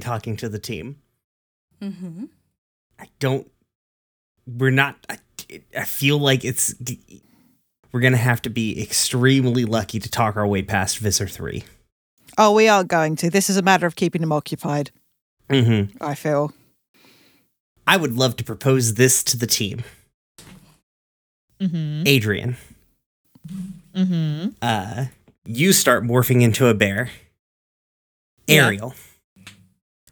pull out here. This is Brian talking to the team. Mm-hmm. I don't. We're not. I, I feel like it's. We're gonna have to be extremely lucky to talk our way past Visser three. Oh, we are going to. This is a matter of keeping him occupied. Mm-hmm. I feel. I would love to propose this to the team. Mm-hmm. Adrian, Mm-hmm. uh, you start morphing into a bear. Yeah.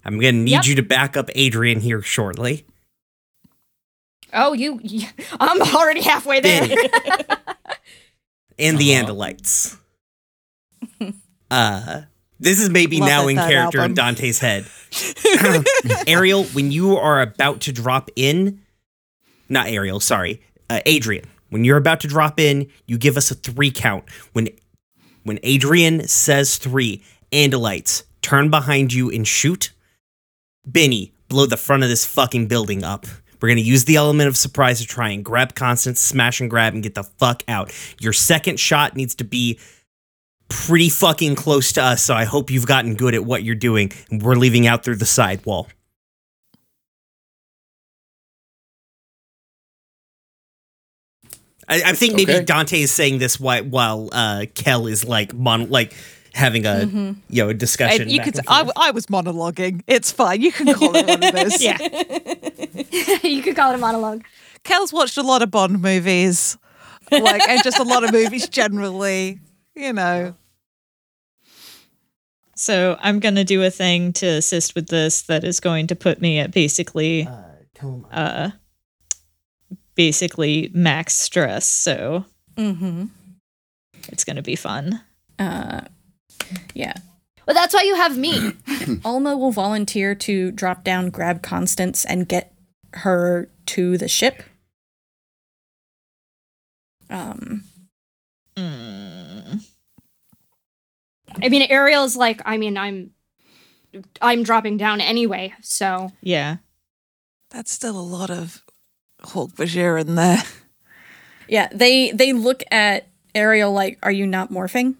Ariel, I'm gonna need Yep. you to back up Adrian here shortly. Oh, you, you- I'm already halfway there. and the Uh-huh. Andalites. uh, this is maybe Love now it, in that character in. Dante's head. Ariel, when you are about to drop in, not Ariel, sorry, uh, Adrian. When you're about to drop in, you give us a three count. When when Adrian says three, Andalites turn behind you and shoot. Benny, blow the front of this fucking building up. We're gonna use the element of surprise to try and grab Constance, smash and grab, and get the fuck out. Your second shot needs to be pretty fucking close to us, so I hope you've gotten good at what you're doing. We're leaving out through the side wall. I, I think maybe Okay. Dante is saying this while while uh, Kel is like mon like having a Mhm. you know a I, discussion. you could. I. I was monologuing. It's fine. You can call it what it is. Yeah. you could call it a monologue. Kel's watched a lot of Bond movies, like, and just a lot of movies generally. You know. So I'm gonna do a thing to assist with this that is going to put me at basically uh, uh basically max stress, so Mm-hmm. it's gonna be fun. Uh, yeah. Well, that's why you have me. Alma will volunteer to drop down, grab Constance, and get her to the ship. Um, Mm. I mean, Ariel's like, I mean, I'm, I'm dropping down anyway. So Yeah. That's still a lot of Hork Bajir in there. yeah, they they look at Ariel like, "Are you not morphing?"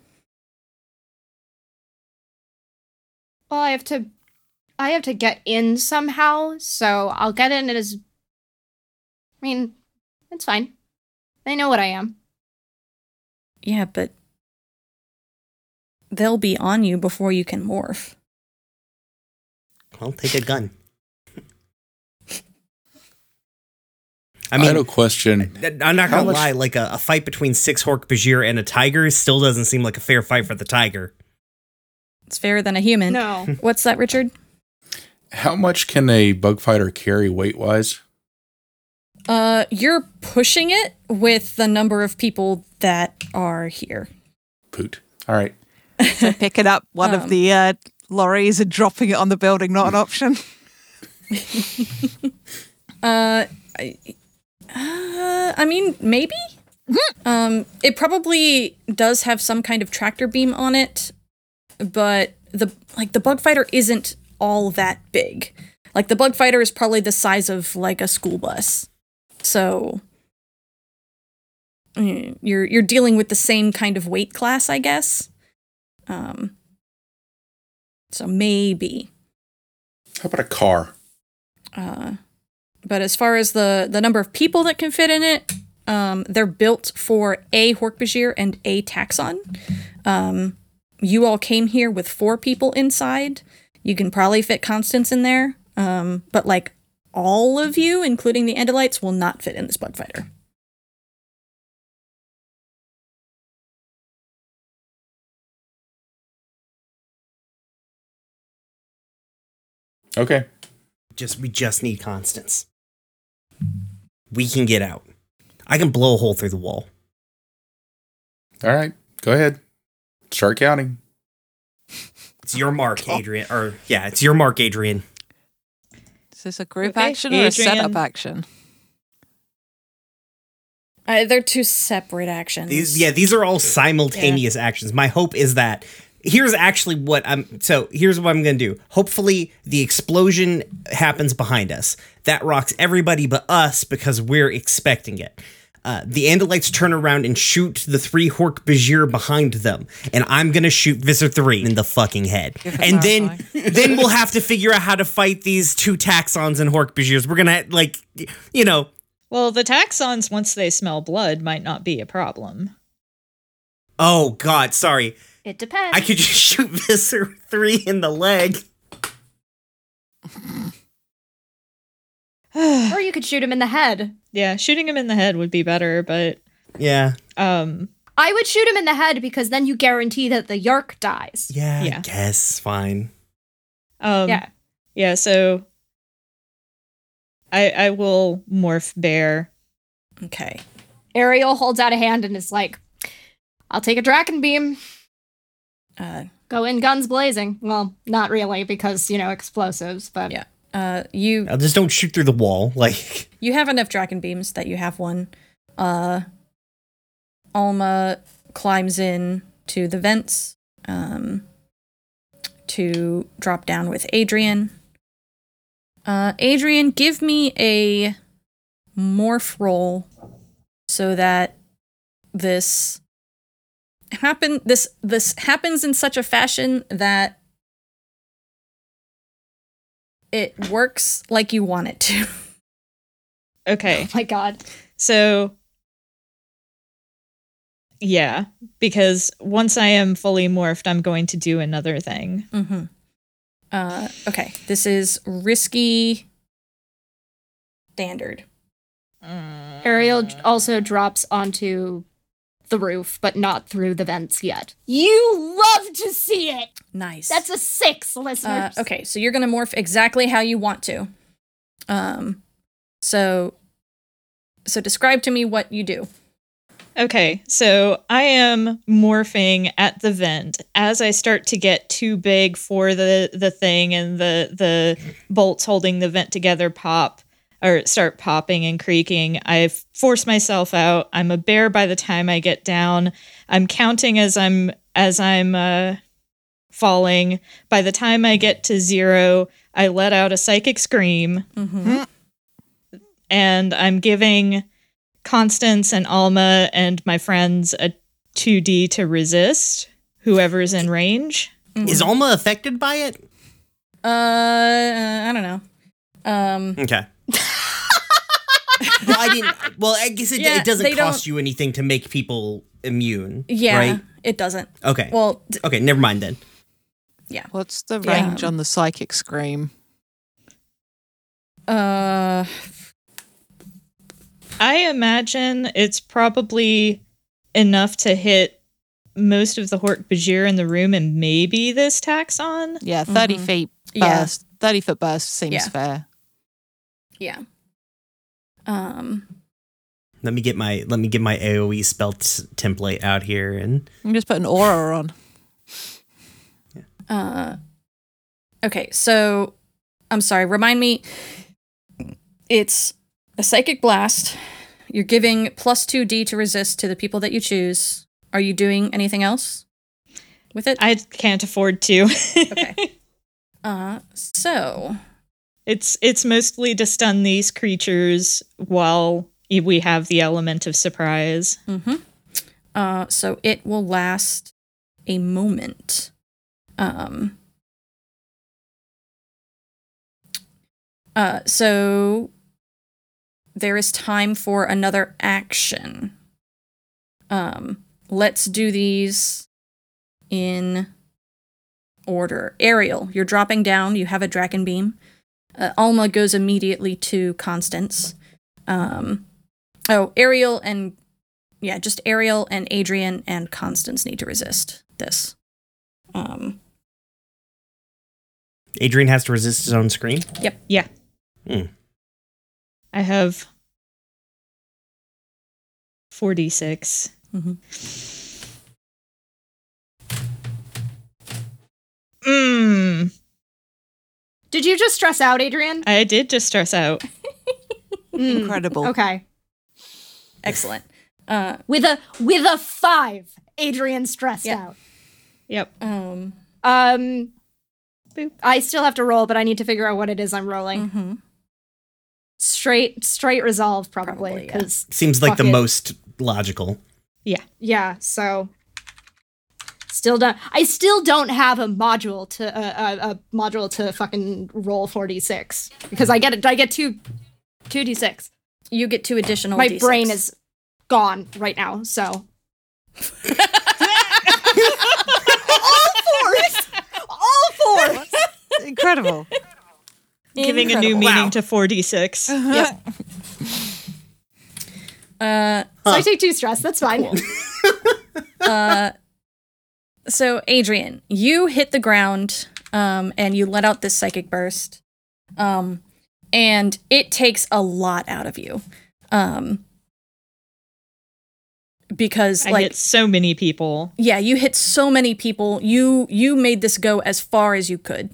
Well, I have to, I have to get in somehow. So I'll get in as. I mean, it's fine. They know what I am. Yeah, but they'll be on you before you can morph. Well, take a gun. I mean, I, mean, had a question. I'm not gonna much- lie. Like a, a fight between six Hork Bajir and a tiger still doesn't seem like a fair fight for the tiger. It's fairer than a human. No. What's that, Richard? How much can a bug fighter carry weight wise? Uh, you're pushing it with the number of people that are here. Poot. All right. So picking up one of Um, the uh, lorries and dropping it on the building not an option. Uh, I, uh, I mean, maybe. um, it probably does have some kind of tractor beam on it, but the like the bug fighter isn't all that big. Like the bug fighter is probably the size of like a school bus, so mm, you're you're dealing with the same kind of weight class, I guess. Um, so maybe. How about a car? Uh, but as far as the the number of people that can fit in it, um, they're built for a Hork-Bajir and a Taxxon. Um, you all came here with four people inside. You can probably fit Constance in there, um, but like all of you, including the Andalites, will not fit in this bug fighter. Okay. Just we just need Constance. We can get out. I can blow a hole through the wall. All right. Go ahead. Start counting. It's your mark, Adrian. Or yeah, it's your mark, Adrian. Is this a group Okay, action or a setup action? Uh, they're two separate actions. These yeah, these are all simultaneous actions. My hope is that here's actually what I'm so here's what I'm gonna do. Hopefully the explosion happens behind us. That rocks everybody but us because we're expecting it. Uh, the Andalites turn around and shoot the three Hork Bajir behind them, and I'm gonna shoot Visser three in the fucking head. And then, then we'll have to figure out how to fight these two Taxxons and Hork Bajirs. We're gonna like, you know, Well, the taxxons, once they smell blood, might not be a problem. oh god, sorry, It depends. I could just shoot Visser three in the leg. or you could shoot him in the head. Yeah, shooting him in the head would be better, but Yeah, um, I would shoot him in the head because then you guarantee that the Yeerk dies. yeah, I Yeah. guess fine. um, yeah. yeah. So I I will morph bear. Okay. Ariel holds out a hand and is like, I'll take a Dracon beam. Uh, Go in guns blazing. Well, not really because, you know, explosives, but Yeah. Uh, you Now, just don't shoot through the wall. Like, you have enough Dracon beams that you have one. Uh, Alma climbs in to the vents um, to drop down with Adrian. Uh, Adrian, give me a morph roll so that this happen this this happens in such a fashion that it works like you want it to. Okay, oh my god. so yeah, because once I am fully morphed, I'm going to do another thing. Mm-hmm. Uh, okay, this is risky standard. Ariel also drops onto the roof, but not through the vents yet. You love to see it. Nice. That's a six, uh, okay. So you're gonna morph exactly how you want to. Um, so, so describe to me what you do. Okay, so I am morphing at the vent as I start to get too big for the the thing, and the the bolts holding the vent together pop or start popping and creaking. I force myself out. I'm a bear by the time I get down. I'm counting as I'm as I'm uh, falling. By the time I get to zero, I let out a psychic scream Mm-hmm. and I'm giving Constance and Alma and my friends a 2D to resist whoever's in range. is Alma affected by it? Uh, I don't know. Um, Okay. Well, I didn't. Well, I guess it, Yeah, it doesn't cost don't- you anything to make people immune. yeah, Right. it doesn't. Okay. Well, d- okay. Never mind then. Yeah. What's the Yeah. range on the psychic scream? uh, I imagine it's probably enough to hit most of the Hork Bajir in the room and maybe this taxxon. Yeah, 30 Mhm. feet Yeah. burst. 30 foot burst seems Yeah. fair. Yeah. Um, Let me get my let me get my AOE spell t- template out here and You can just put an aura on. Yeah. Uh, okay, so I'm sorry. Remind me. It's a psychic blast. You're giving plus two D to resist to the people that you choose. Are you doing anything else with it? I can't afford to. okay. Uh, so it's it's mostly to stun these creatures while we have the element of surprise. Mm-hmm. Uh, so it will last a moment. Um. Uh, so there is time for another action. Um, let's do these in order. Ariel, you're dropping down. You have a Dracon beam. Uh, Alma goes immediately to Constance. Um, oh, Ariel and yeah, just Ariel and Adrian and Constance need to resist this. Um, Adrian has to resist his own screen. Yep. Yeah. Hmm. I have 46. Mhm. Did you just stress out, Adrian? I did just stress out. Mm, Incredible. Okay. excellent. Uh, With a with a five, Adrian stressed Yeah. out. Yep. um, Um Boop. I still have to roll, but I need to figure out what it is I'm rolling. mhm. straight straight resolve probably Probably, yeah. because Seems like the it. most logical. Yeah. yeah. So still don't. I still don't have a module to uh, a, a module to fucking roll four d six because I get it. I get two two d six. You get two additional. My D6. brain is gone right now. So all fours. Incredible. Giving a new Incredible. meaning to 4d6. Yep. Uh, So I take two stress. That's fine. so Adrian, you hit the ground, um, and you let out this psychic burst, um, and it takes a lot out of you, um, because I like so many people. yeah you hit so many people you you made this go as far as you could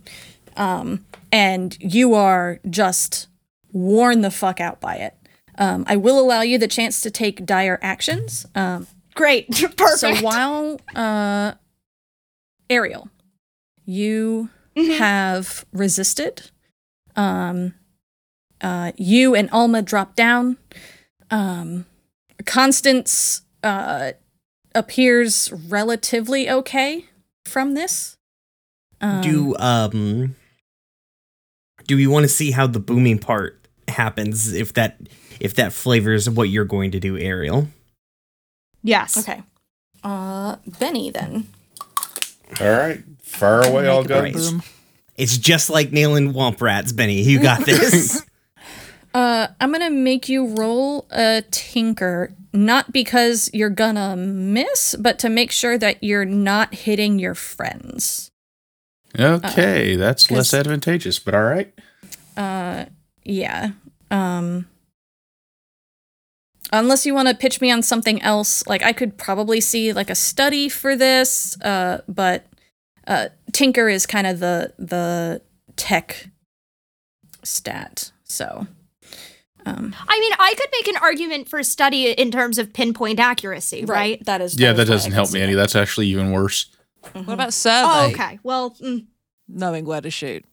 um and you are just worn the fuck out by it um i will allow you the chance to take dire actions um Great. Perfect. so while uh ariel you Mhm. have resisted. Um uh you and alma drop down. Um constance uh appears relatively okay from this. Um, do um do we want to see how the booming part happens if that if that flavors what you're going to do ariel? Yes. okay. Uh benny then All right. Far away I'll go. Right. it's just like nailing womp rats benny you got this uh i'm gonna make you roll a tinker not because you're gonna miss but to make sure that you're not hitting your friends Okay, that's less advantageous, but all right. uh yeah um unless you want to pitch me on something else like i could probably see like a study for this uh but uh tinker is kind of the the tech stat so um I mean, I could make an argument for study in terms of pinpoint accuracy, right? that is Yeah, is that doesn't help me any. That's actually even worse. What about survey? Oh, okay. Well, mm, Knowing where to shoot.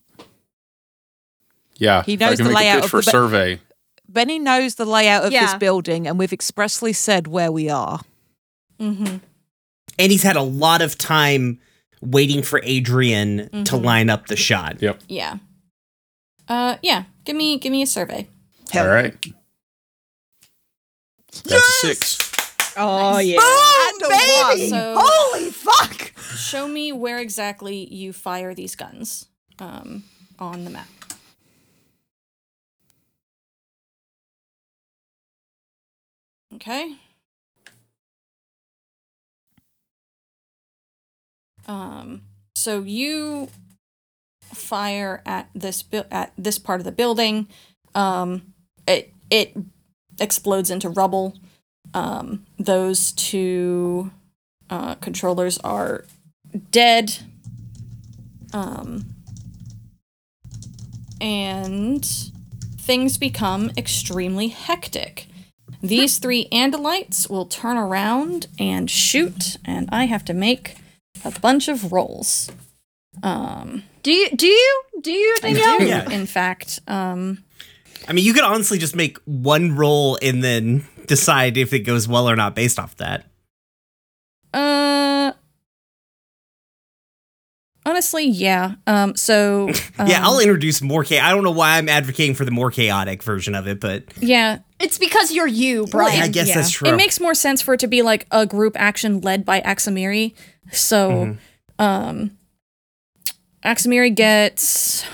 Yeah. He if I knows can the make a layout pitch of for the ba- survey. Benny knows the layout of this building, and we've expressly said where we are. Mhm. and he's had a lot of time waiting for adrian to Mhm. line up the shot Yep. yeah uh yeah give me give me a survey All right. That's a six. Oh, yeah. baby! So- Holy fuck! show me where exactly you fire these guns um on the map okay um so you fire at this bu- at this part of the building um it it explodes into rubble um those two uh, controllers are dead. Um, and things become extremely hectic. These three Andalites will turn around and shoot, and I have to make a bunch of rolls. Um, do you do you do you I Danielle? do, Yeah. in fact. Um, i mean you could honestly just make one roll and then decide if it goes well or not based off that uh, honestly, yeah. Um, so yeah um, i'll introduce more cha- i don't know why i'm advocating for the more chaotic version of it but yeah. It's because you're you, Brian. I guess yeah. that's true. It makes more sense for it to be like a group action led by Axamiri. So, Mhm. um, Axamiri gets.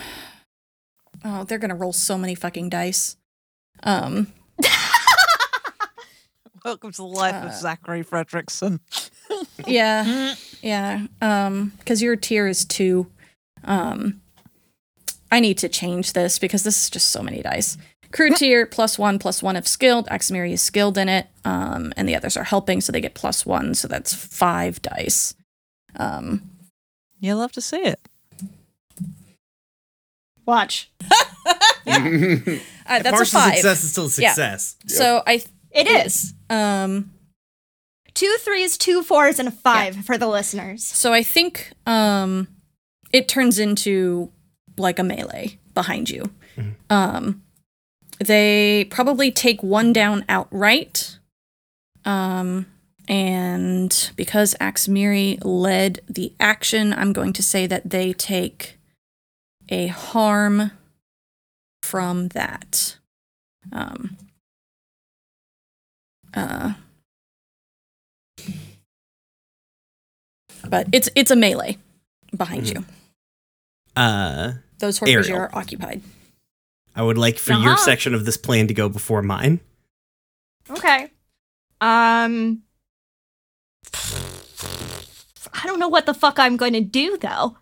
Oh, they're gonna roll so many fucking dice. Um, Welcome to the life Uh, of Zachary Fredrickson. yeah, yeah. Um, because your tier is two. Um, I need to change this because this is just so many dice. Crew tier plus one plus one if skilled. Axamiri is skilled in it. Um, and the others are helping, so they get plus one. So that's five dice. Um, You'll love to see it. Watch. uh, that's a partial five. success is still a Yeah. success So I It is. um Two threes, two fours, and a five for the listeners. so I think um it turns into like a melee behind you. Um they probably take one down outright. Um, and because Axmiri led the action, I'm going to say that they take a harm from that. Um, uh, but it's it's a melee behind you. Uh, Those Horkers Ariel. are occupied. I would like for your Uh-huh. section of this plan to go before mine. Okay. Um I don't know what the fuck I'm going to do though.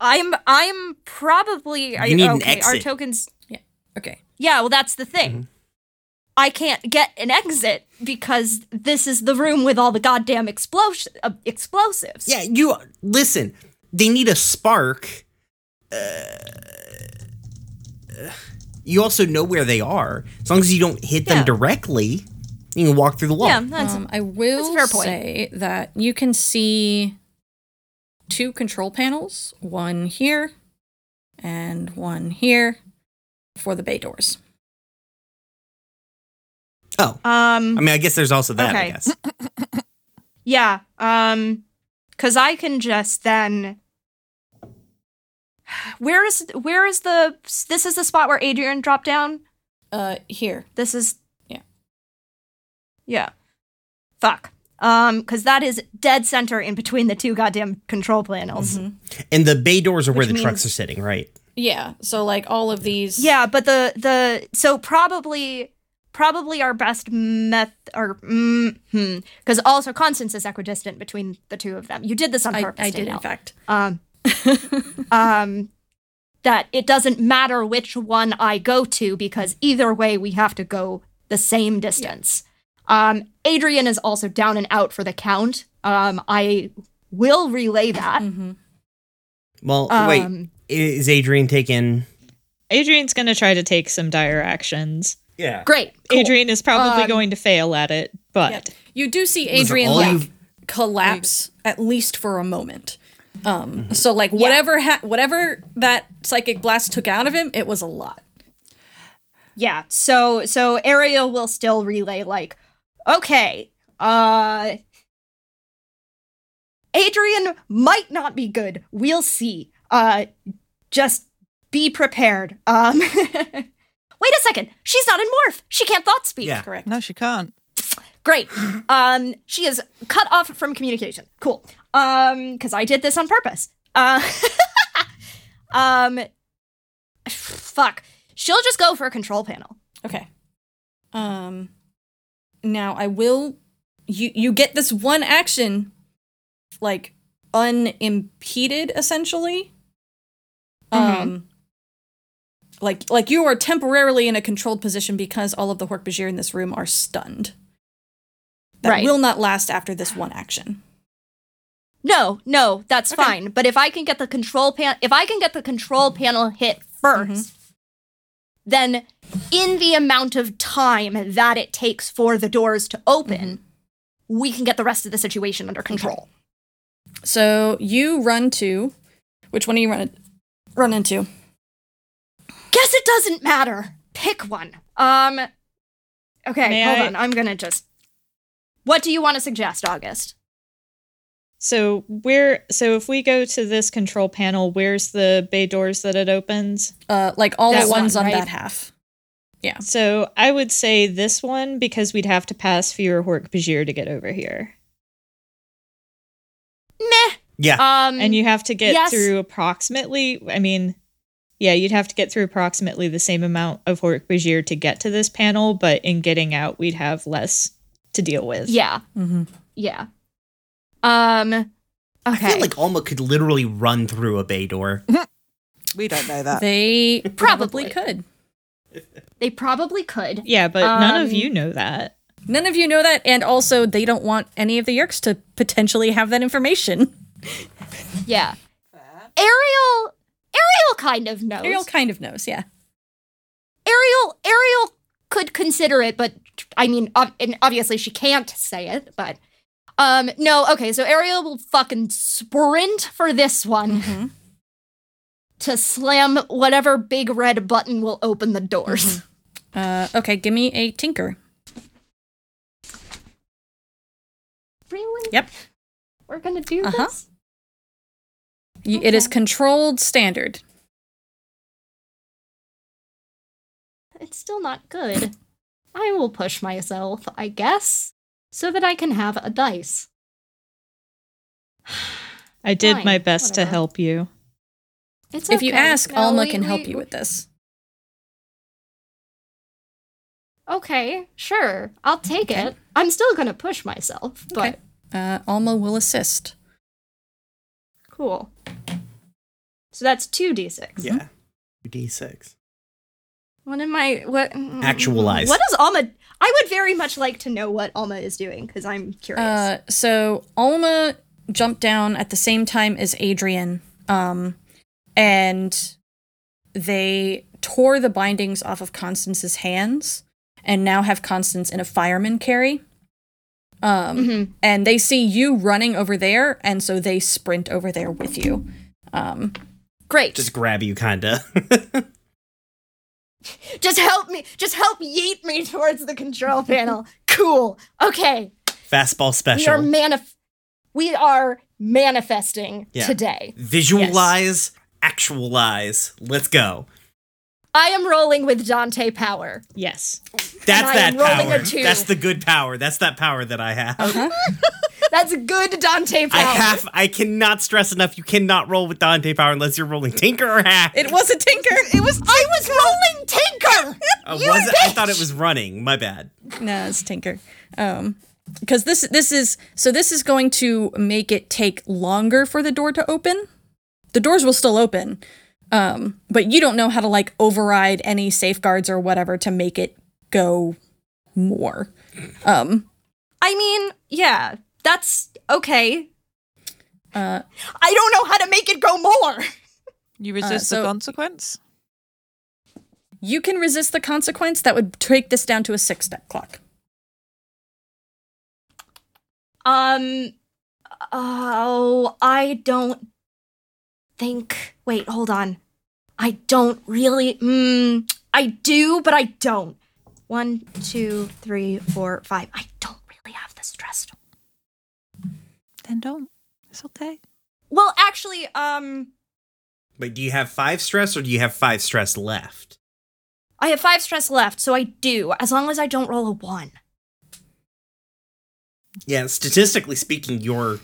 I'm I'm probably I, You need an okay, our tokens. Yeah. Okay. Yeah, well that's the thing. Mm-hmm. I can't get an exit because this is the room with all the goddamn explos- uh, explosives. Yeah, you listen. They need a spark. Uh, you also know where they are. As long as you don't hit them directly, you can walk through the wall. Yeah, that's Um, I will that's a fair point. say that you can see two control panels, one here and one here for the bay doors. Oh, um I mean, I guess there's also that. I guess. Yeah, um cuz I can just then Where is where is the this is the spot where Adrian dropped down? Uh, here. This is Yeah. Yeah. Fuck. Um cuz that is dead center in between the two goddamn control panels. Mhm. And the bay doors are where Which the trucks are sitting, right? Yeah. So like all of these. Yeah, but the the so probably probably our best meth or because also Constance is equidistant between the two of them. You did this on purpose. I did in fact. um, um, that it doesn't matter which one I go to because either way we have to go the same distance. Um, Adrian is also down and out for the count. Um, I will relay that. hmm Well, Um, wait. Is Adrian taking? Adrian's going to try to take some dire actions. Yeah. Great. cool. Adrian is probably Um, going to fail at it, but Yeah. You do see Adrian like you've- collapse at least for a moment. Um, so like whatever ha- whatever that psychic blast took out of him, it was a lot. Yeah. So so Ariel will still relay like, okay, uh Adrian might not be good. We'll see. Uh just be prepared. Um Wait a second. She's not in morph. She can't thought speak. Yeah. Correct. No, she can't. Great. Um she is cut off from communication. Cool. Um cuz I did this on purpose. Uh Um fuck. She'll just go for a control panel. Okay. Um now I will you you get this one action like unimpeded essentially. Mhm. Um like like you are temporarily in a controlled position because all of the Hork-Bajir in this room are stunned. That Right. will not last after this one action. No, no, that's Okay. fine. But if I can get the control pan, if I can get the control panel hit 1st mm-hmm. then in the amount of time that it takes for the doors to open, mm-hmm. we can get the rest of the situation under control. So you run to which one do you run run into? Guess it doesn't matter. Pick one. Um. Okay, May hold I- on. I'm gonna just. What do you want to suggest, August? so where so if we go to this control panel, where's the bay doors that it opens? Uh like all That the ones one, on right? that half. Yeah. So I would say this one because we'd have to pass fewer Hork Bajir to get over here. Meh. Yeah. Um. and you have to get yes. through approximately i mean yeah you'd have to get through approximately the same amount of Hork Bajir to get to this panel but in getting out we'd have less to deal with Yeah. Mm-hmm. Yeah. Um. Okay. I feel like Alma could literally run through a bay door. We don't know that. They probably Probably. could. they probably could. yeah but none of Um, you know that None of you know that, and also they don't want any of the Yeerks to potentially have that information. Yeah. Ariel. Ariel kind of knows. Ariel kind of knows, yeah. Ariel Ariel could consider it, but I mean, ob- and obviously she can't say it. But um, no, okay. So Ariel will fucking sprint for this one. to slam whatever big red button will open the doors. Uh, okay, give me a tinker. Really? Yep. We're gonna do Uh-huh. this? Y- It is controlled standard. It's still not good. I will push myself, I guess, so that I can have a dice. I did Fine, my best to help you. It's If you ask, No, Alma we- can help we- you with this. Okay, sure. I'll take it. I'm still gonna push myself, but Okay. Uh, Alma will assist. cool. So that's two d6. Yeah. 2d6. What am I? What Actualize. What does Alma? I would very much like to know what Alma is doing because I'm curious. Uh, so Alma jumped down at the same time as Adrian, um, and they tore the bindings off of Constance's hands, and now have Constance in a fireman carry. Um, Mhm. and they see you running over there, and so they sprint over there with you. Um, Great. Just grab you, kinda. Just help me. Just help yeet me towards the control panel. Cool. Okay. Fastball special. We are special. manif- We are manifesting Yeah. today. Visualize, actualize. Let's go. I am rolling with Dante power. Yes. That's I that am rolling power. a two. That's the good power. That's that power that I have. Uh-huh. That's good Dante power. I have. I cannot stress enough. You cannot roll with Dante power unless you're rolling Tinker or Hack. it was a tinker. It was I was rolling Tinker. Uh, you was it? I thought it was running. My bad. No, it's Tinker. Um, because this this is so this is going to make it take longer for the door to open. The doors will still open, um, but you don't know how to like override any safeguards or whatever to make it go more. Um, I mean, yeah, that's okay. uh, I don't know how to make it go more. you resist so- the consequence. you can resist the consequence that would take this down to a six step clock. Um, oh, I don't think. Wait, hold on. I don't really. Mm, I do, but I don't. One, two, three, four, five. I don't really have the stress. Then don't. It's okay. Well, actually, um, Wait, do you have five stress or do you have five stress left? I have five stress left, so I do, as long as I don't roll a one. Yeah, statistically speaking, you're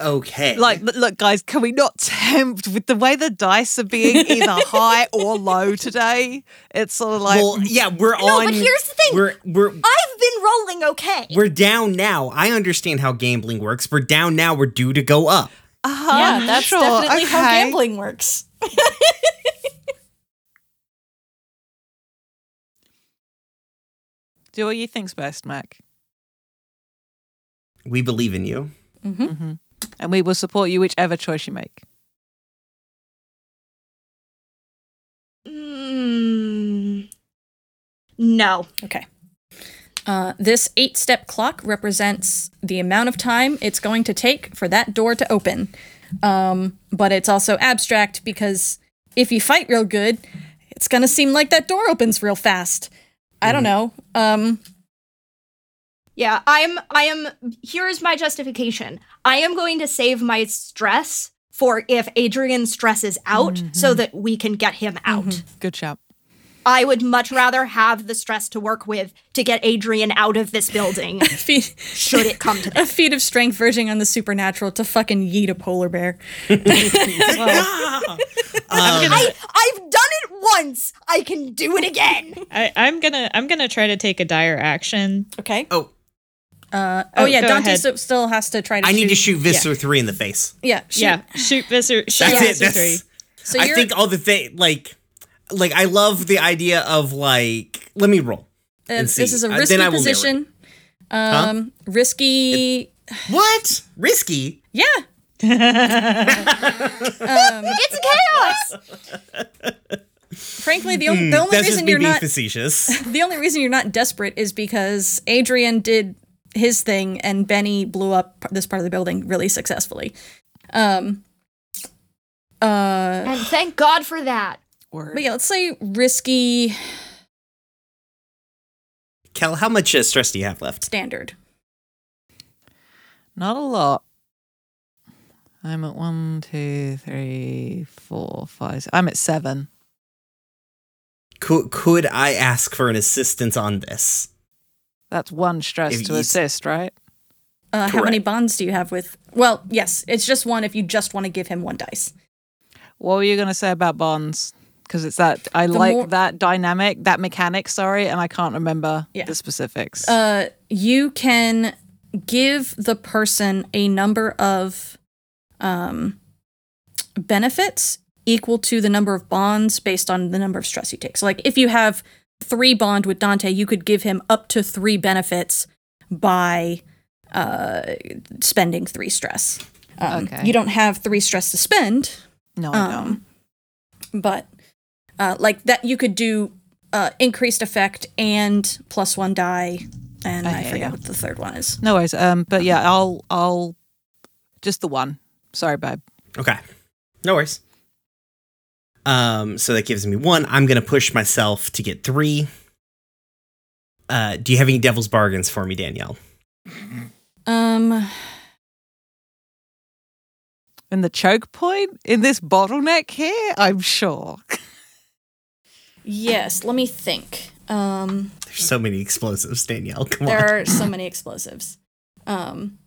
okay. Like, look, look, guys, can we not tempt with the way the dice are being either high or low today? It's sort of like, well, yeah, we're No, on. but here's the thing. We're we're I've been rolling okay. we're down now. I understand how gambling works. We're down now. We're due to go up. uh-huh, yeah, that's sure, definitely how gambling works. Do what you think's best, Mac. We believe in you. hmm And we will support you whichever choice you make. Mm, no. Okay. Uh, this eight step clock represents the amount of time it's going to take for that door to open. Um, but it's also abstract because if you fight real good, it's going to seem like that door opens real fast. I don't know. Um, Yeah, I'm I am here is my justification. I am going to save my stress for if Adrian stresses out so mm-hmm. that we can get him out. Mm-hmm. Good shout. I would much rather have the stress to work with to get Adrian out of this building feat, should it come to a feat of strength verging on the supernatural to fucking yeet a polar bear. Um, I I've done it once. I can do it again. I, I'm gonna I'm gonna try to take a dire action. Okay. Oh, Uh, oh, Oh, yeah, Dante ahead. still has to try to I need to shoot. shoot Visser three in the face. Yeah, shoot. Yeah, shoot Visser. Shoot That's it. Visser That's. three. So I think all the thing like, like I love the idea of like. Let me roll. uh, and this is a Uh, risky then I will position. Um, risky. What risky? yeah. It's a chaos. Frankly, the only the only That's just reason you're not facetious. the only reason you're not desperate is because Adrian did his thing and Benny blew up this part of the building really successfully. Um, Uh, And thank God for that. Word. but yeah, let's say risky Kel, how much uh, stress do you have left? standard. Not a lot. I'm at one, two, three, four, five. I'm at seven. Could, could I ask for an assistance on this? That's one stress If to assist, right? Uh, how many bonds do you have with? Well, yes, it's just one. If you just want to give him one dice. What were you going to say about bonds? Because it's that I The like more- that dynamic, that mechanic. Sorry, and I can't remember Yeah. the specifics. Uh, you can give the person a number of um, benefits equal to the number of bonds based on the number of stress you take. So, like, if you have three bond with Dante, you could give him up to three benefits by uh, spending three stress. Um, Okay. You don't have three stress to spend, no, I don't. um, but uh, like that, you could do uh, increased effect and plus one die, and I I forget ya. what the third one is. No worries. Um, but yeah, I'll I'll just the one. Sorry, babe. Okay. No worries. Um, so that gives me one. I'm gonna push myself to get three. Uh, do you have any devil's bargains for me, Danielle? Um, In the choke point in this bottleneck here, I'm sure. yes. Let me think. Um, There's so many explosives, Danielle. Come there on. are so many explosives. Um,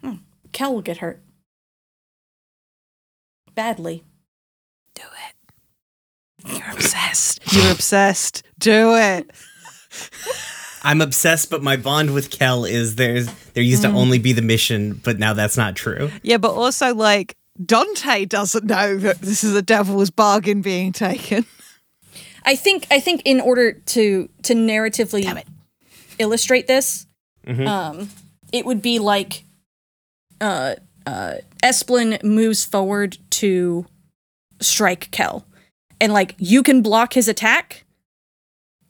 hmm, Kel will get hurt badly. Do it. You're obsessed. You're obsessed. Do it. I'm obsessed, but my bond with Kel is there's there used to only be the mission, but now that's not true. Yeah, but also like Dante doesn't know that this is a devil's bargain being taken. I think I think in order to to narratively Damn it. illustrate this, Mhm. um, it would be like uh uh Esplin moves forward to strike Kel. And like you can block his attack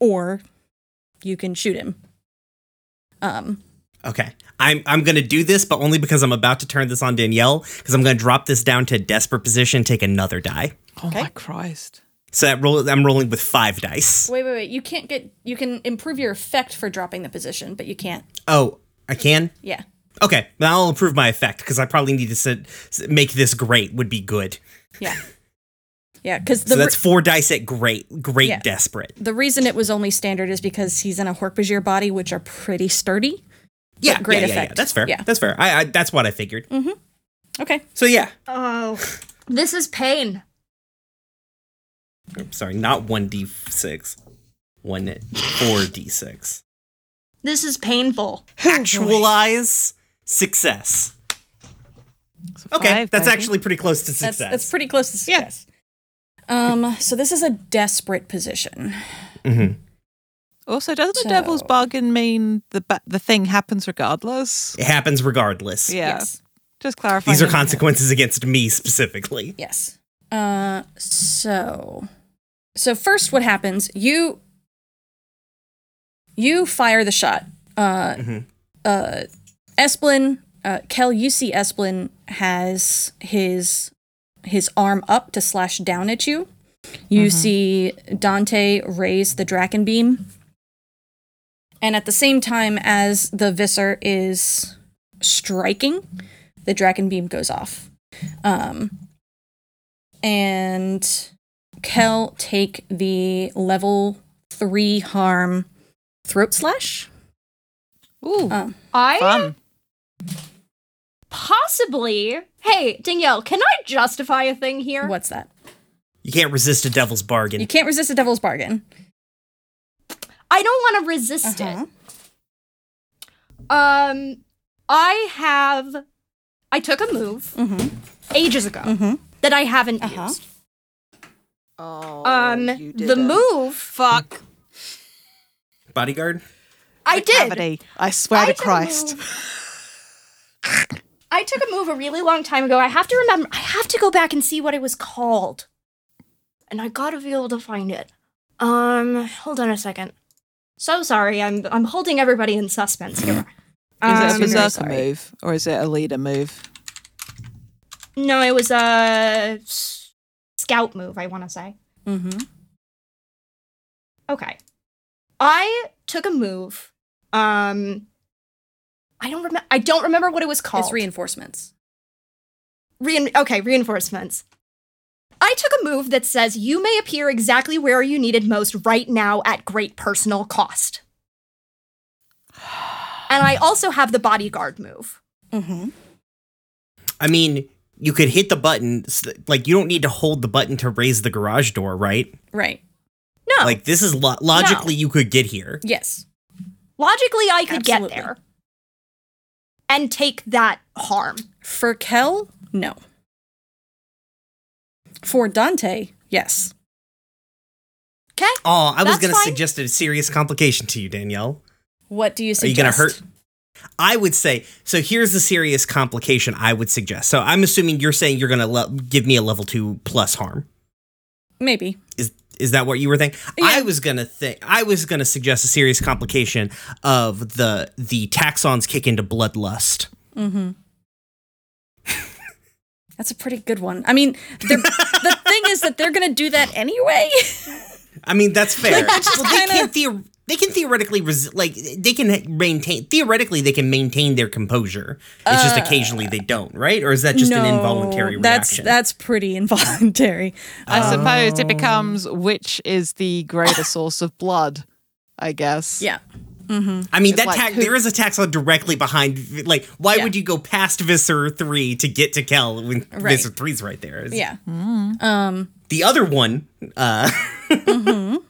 or you can shoot him. Um Okay. I'm I'm gonna do this, but only because I'm about to turn this on Danielle, because I'm gonna drop this down to a desperate position, take another die. Oh Okay. my Christ. So that roll I'm rolling with five dice. wait wait wait, you can't get you can improve your effect for dropping the position, but you can't. Oh, I can? Yeah. Okay, then I'll improve my effect because I probably need to sit, make this great would be good. Yeah. Yeah, cuz the So that's four dice at great, great Yeah. desperate. the reason it was only standard is because he's in a Hork-Bajir body, which are pretty sturdy. Yeah, great yeah, yeah, yeah. effect. That's fair. Yeah. That's fair. I, I that's what I figured. Mm-hmm. Okay. So yeah. Oh, this is pain. Oops, sorry, not one d six, one four d six. This is painful. Actualize success. Okay, Five, that's baby. actually pretty close to success. That's that's pretty close to success. Um, so this is a desperate position. Mm-hmm. Also, doesn't So- a devil's bargain mean the ba- the thing happens regardless? It happens regardless. Yeah. Yes. Just clarify. These are consequences against me specifically. Yes. Uh, so, so first, what happens? You you fire the shot. Uh, Mhm. uh, Esplin, uh, Kel, you see Esplin has his his arm up to slash down at you. You see Dante raise the Dracon beam, and at the same time as the Visser is striking, the Dracon beam goes off. Um, and Kel take the level three harm throat slash. Ooh, Um, I fun. Possibly. Hey, Danielle, can I justify a thing here? what's that? You can't resist a devil's bargain. You can't resist a devil's bargain. I don't want to resist Uh-huh. it. Um, I have. I took a move Mm-hmm. ages ago Mm-hmm. that I haven't Uh-huh. used. Oh, Um, you the didn't. move. Fuck. Bodyguard? I did. Cavity. I swear I to took a Christ. I took a move a really long time ago. I have to remember. I have to go back and see what it was called, and I gotta be able to find it. Um, hold on a second. So sorry. I'm I'm holding everybody in suspense here. Is it a Um, berserker move or is it a leader move? No, it was a s- scout move, I want to say. Mm-hmm. Okay. I took a move. Um I don't remember I don't remember what it was called. It's reinforcements. Rein- okay, reinforcements. I took a move that says you may appear exactly where you needed most right now at great personal cost. And I also have the bodyguard move. Mm-hmm. I mean, you could hit the button. Like, you don't need to hold the button to raise the garage door, right? Right. No, Like, this is lo- logically, you could get here. Yes. logically I could Absolutely. get there and take that harm. For Kel, no. For Dante, yes. Okay? Oh, I was going to suggest a serious complication to you, Danielle. What do you say? Are you going to hurt? I would say so. Here's the serious complication I would suggest. So I'm assuming you're saying you're going to le- give me a level two plus harm. Maybe. Is that what you were thinking? Yeah. I was gonna think. I was gonna suggest a serious complication of the the taxxons kick into bloodlust. Mm-hmm. That's a pretty good one. I mean, the thing is that they're going to do that anyway. I mean, that's fair. Like, Well, they kinda- can theo- they can theoretically res- like they can maintain theoretically they can maintain their composure. It's just occasionally they don't, right? Or is that just an involuntary that's, reaction? That's that's pretty involuntary. I Um, suppose it becomes which is the greater source of blood, I guess. Yeah. I mean, It's that like tax who- there is a taxxon directly behind. Like, why Yeah. would you go past Visser three to get to Kel when Right. Visser three's right there? It's- Yeah. Um, The other one, uh, mhm.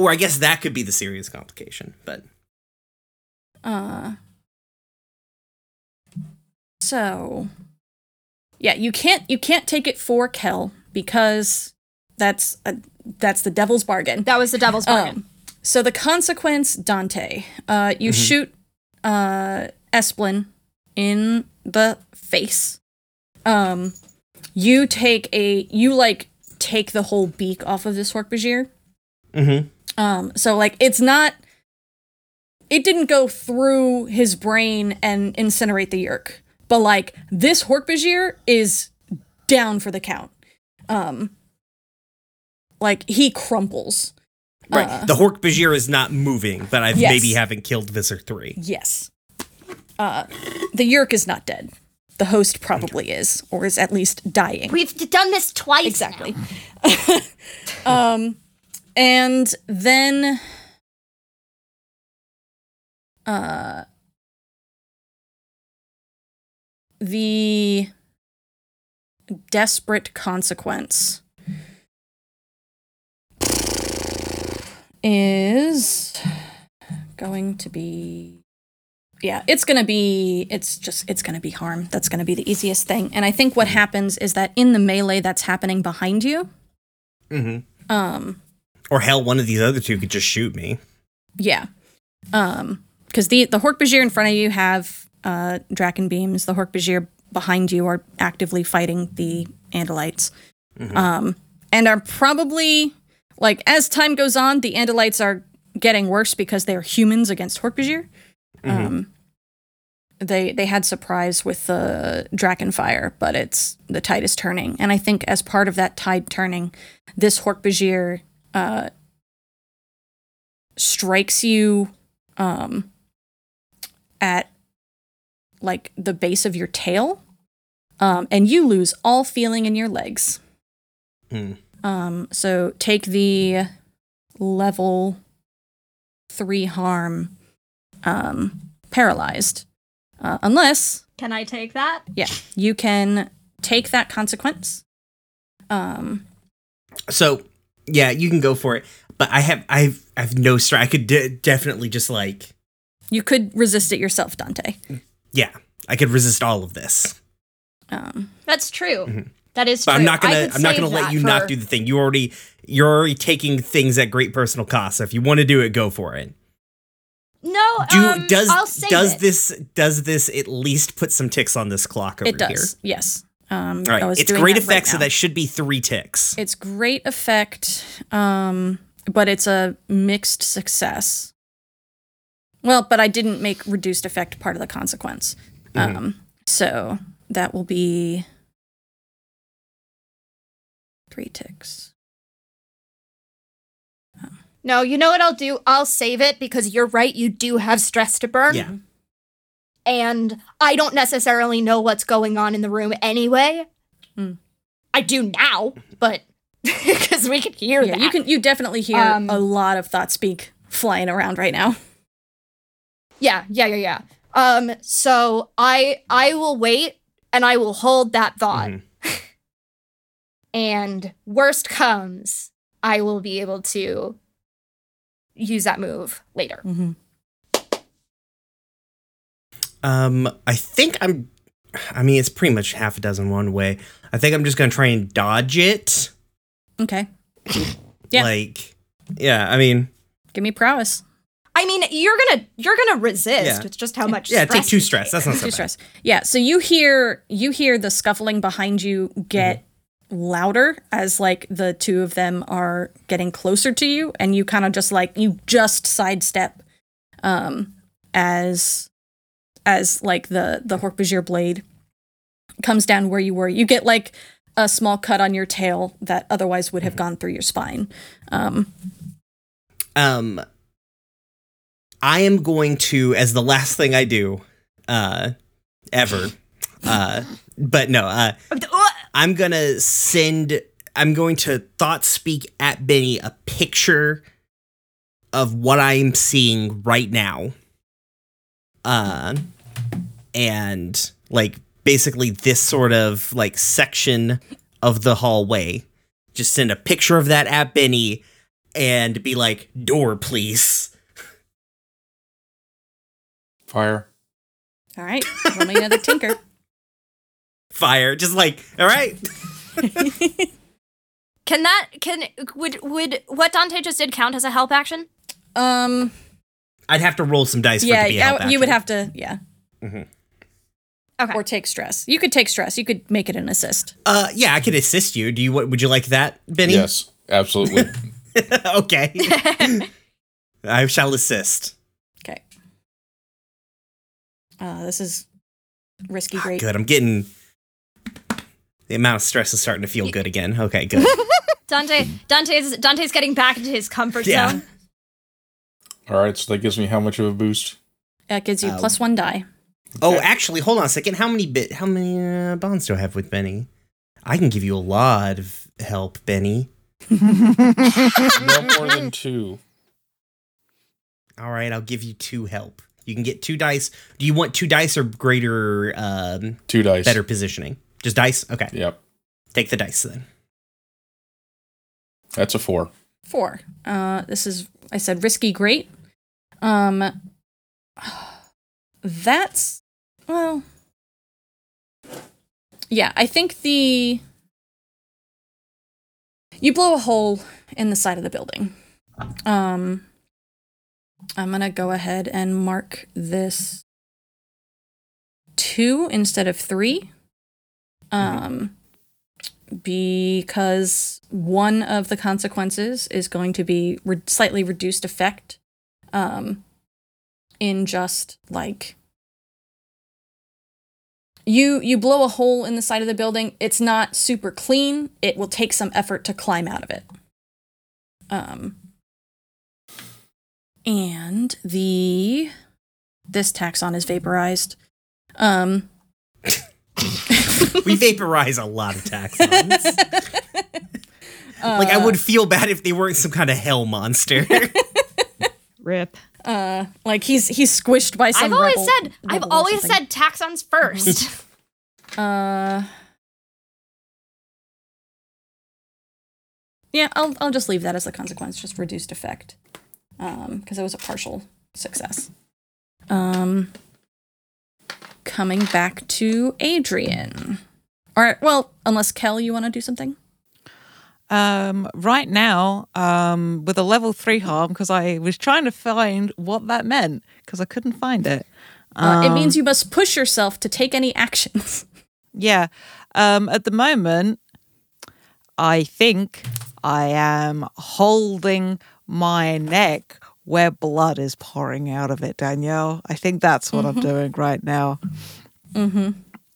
Or I guess that could be the serious complication, but Uh, so, yeah, you can't you can't take it for Kel because that's a, that's the devil's bargain. That was the devil's bargain. Um, so the consequence, Dante, uh, you shoot uh, Esplin in the face. Um, you take a you like take the whole beak off of this Hork-Bajir. Mhm. Um, so like it's not. It didn't go through his brain and incinerate the Yeerk, but like this Hork-Bajir is down for the count. Um, like he crumples. right. Uh, the Hork Bajir is not moving, but I've Yes. maybe haven't killed Visser three. Yes. Uh, the Yeerk is not dead. The host probably is, or is at least dying. We've done this twice. exactly. now. um, and then, uh, the desperate consequence is going to be yeah it's going to be it's just it's going to be harm that's going to be the easiest thing and i think what happens is that in the melee that's happening behind you Mm-hmm. um Or hell, one of these other two could just shoot me. Yeah. Um, because the the Hork-Bajir in front of you have uh Dracon beams. The Hork-Bajir behind you are actively fighting the Andalites. Um, and are probably like as time goes on, the Andalites are getting worse because they are humans against Hork-Bajir. Um, they they had surprise with the Draken fire, but it's the tide is turning, and I think as part of that tide turning, this Hork-Bajir uh strikes you um at like the base of your tail um and you lose all feeling in your legs Hmm. um so take the level 3 harm um paralyzed uh, unless Can I take that? yeah you can take that consequence um So yeah, you can go for it. But I have I've I've no strength. I could de- definitely just like you could resist it yourself dante yeah, I could resist all of this. um That's true. That is But true. I'm not gonna I'm not gonna let you for- not do the thing. You already you're already taking things at great personal cost. So if you want to do it, go for it. No, Do um, does I'll save does it. this does this at least put some ticks on this clock over it does here? yes um All I was it's doing great that right effect, so that should be three ticks. It's great effect, um, but it's a mixed success. Well, but I didn't make reduced effect part of the consequence. Um, so that will be three ticks. No, you know what I'll do? I'll save it because you're right. You do have stress to burn. Yeah. And I don't necessarily know what's going on in the room anyway. Hmm. I do now, but because we can hear Yeah, that. you can you definitely hear Um, a lot of thought speak flying around right now. Yeah, yeah, yeah, yeah. Um, so I I will wait and I will hold that thought. Mhm. And worst comes, I will be able to use that move later. Mm-hmm. Um, I think I'm. I mean, it's pretty much half a dozen one way. I think I'm just gonna try and dodge it. Okay. Yeah. Like, yeah. I mean, Give me prowess. I mean, you're gonna you're gonna resist. Yeah. It's just how much. yeah. Take two stress. take. That's not so Two bad. stress. Yeah. So you hear you hear the scuffling behind you get louder as like the two of them are getting closer to you, and you kind of just like you just sidestep, um, as as like the the Hork-Bajir blade comes down where you were. You get like a small cut on your tail that otherwise would have gone through your spine. Um, Um, I am going to, as the last thing I do, uh, ever, uh, but no, uh, I'm gonna send. I'm going to thought speak at Benny a picture of what I'm seeing right now. Uh, and like basically this sort of like section of the hallway. Just send a picture of that at Benny and be like, door, please. Fire. all right. Roll me another tinker. Fire. Just like, all right. Can that can would would what Dante just did count as a help action? Um. I'd have to roll some dice for it yeah, to be a yeah, help you would have to, yeah, Okay. or take stress. You could take stress. You could make it an assist. Uh, yeah, I could assist you. Do you? what Would you like that, Benny? Yes, absolutely. okay. I shall assist. Okay. Uh, this is risky. Great. Good. I'm getting the amount of stress is starting to feel good again. Okay, good. Dante Dante's Dante's getting back into his comfort Yeah. zone. All right, so that gives me how much of a boost? That gives you Um, plus one die. oh, actually, hold on a second. How many bit? How many uh, bonds do I have with Benny? I can give you a lot of help, Benny. No more than two. All right, I'll give you two help. You can get two dice. Do you want two dice or greater, um, Two dice. better positioning? Just dice. Okay, Yep. take the dice then. That's a four. Four. Uh, this is I said risky. Great. Um, that's well. Yeah, I think the you blow a hole in the side of the building. Um, I'm gonna go ahead and mark this two instead of three. Um, because one of the consequences is going to be re- slightly reduced effect um, in just like you you blow a hole in the side of the building it's not super clean it will take some effort to climb out of it um and the this taxxon is vaporized um we vaporize a lot of taxxons. like I would feel bad if they weren't some kind of hell monster. Rip. uh like he's he's squished by some I've always rebel- said I've always something. said taxxons first. uh yeah i'll i'll just leave that as a consequence just reduced effect um because it was a partial success um coming back to adrian all right well unless kel you want to do something Um, right now, um, with a level three harm, because I was trying to find what that meant because I couldn't find it. uh, it means you must push yourself to take any actions Yeah. Um, at the moment, I think I am holding my neck where blood is pouring out of it, Danielle. I think that's what I'm doing right now. Mm-hmm.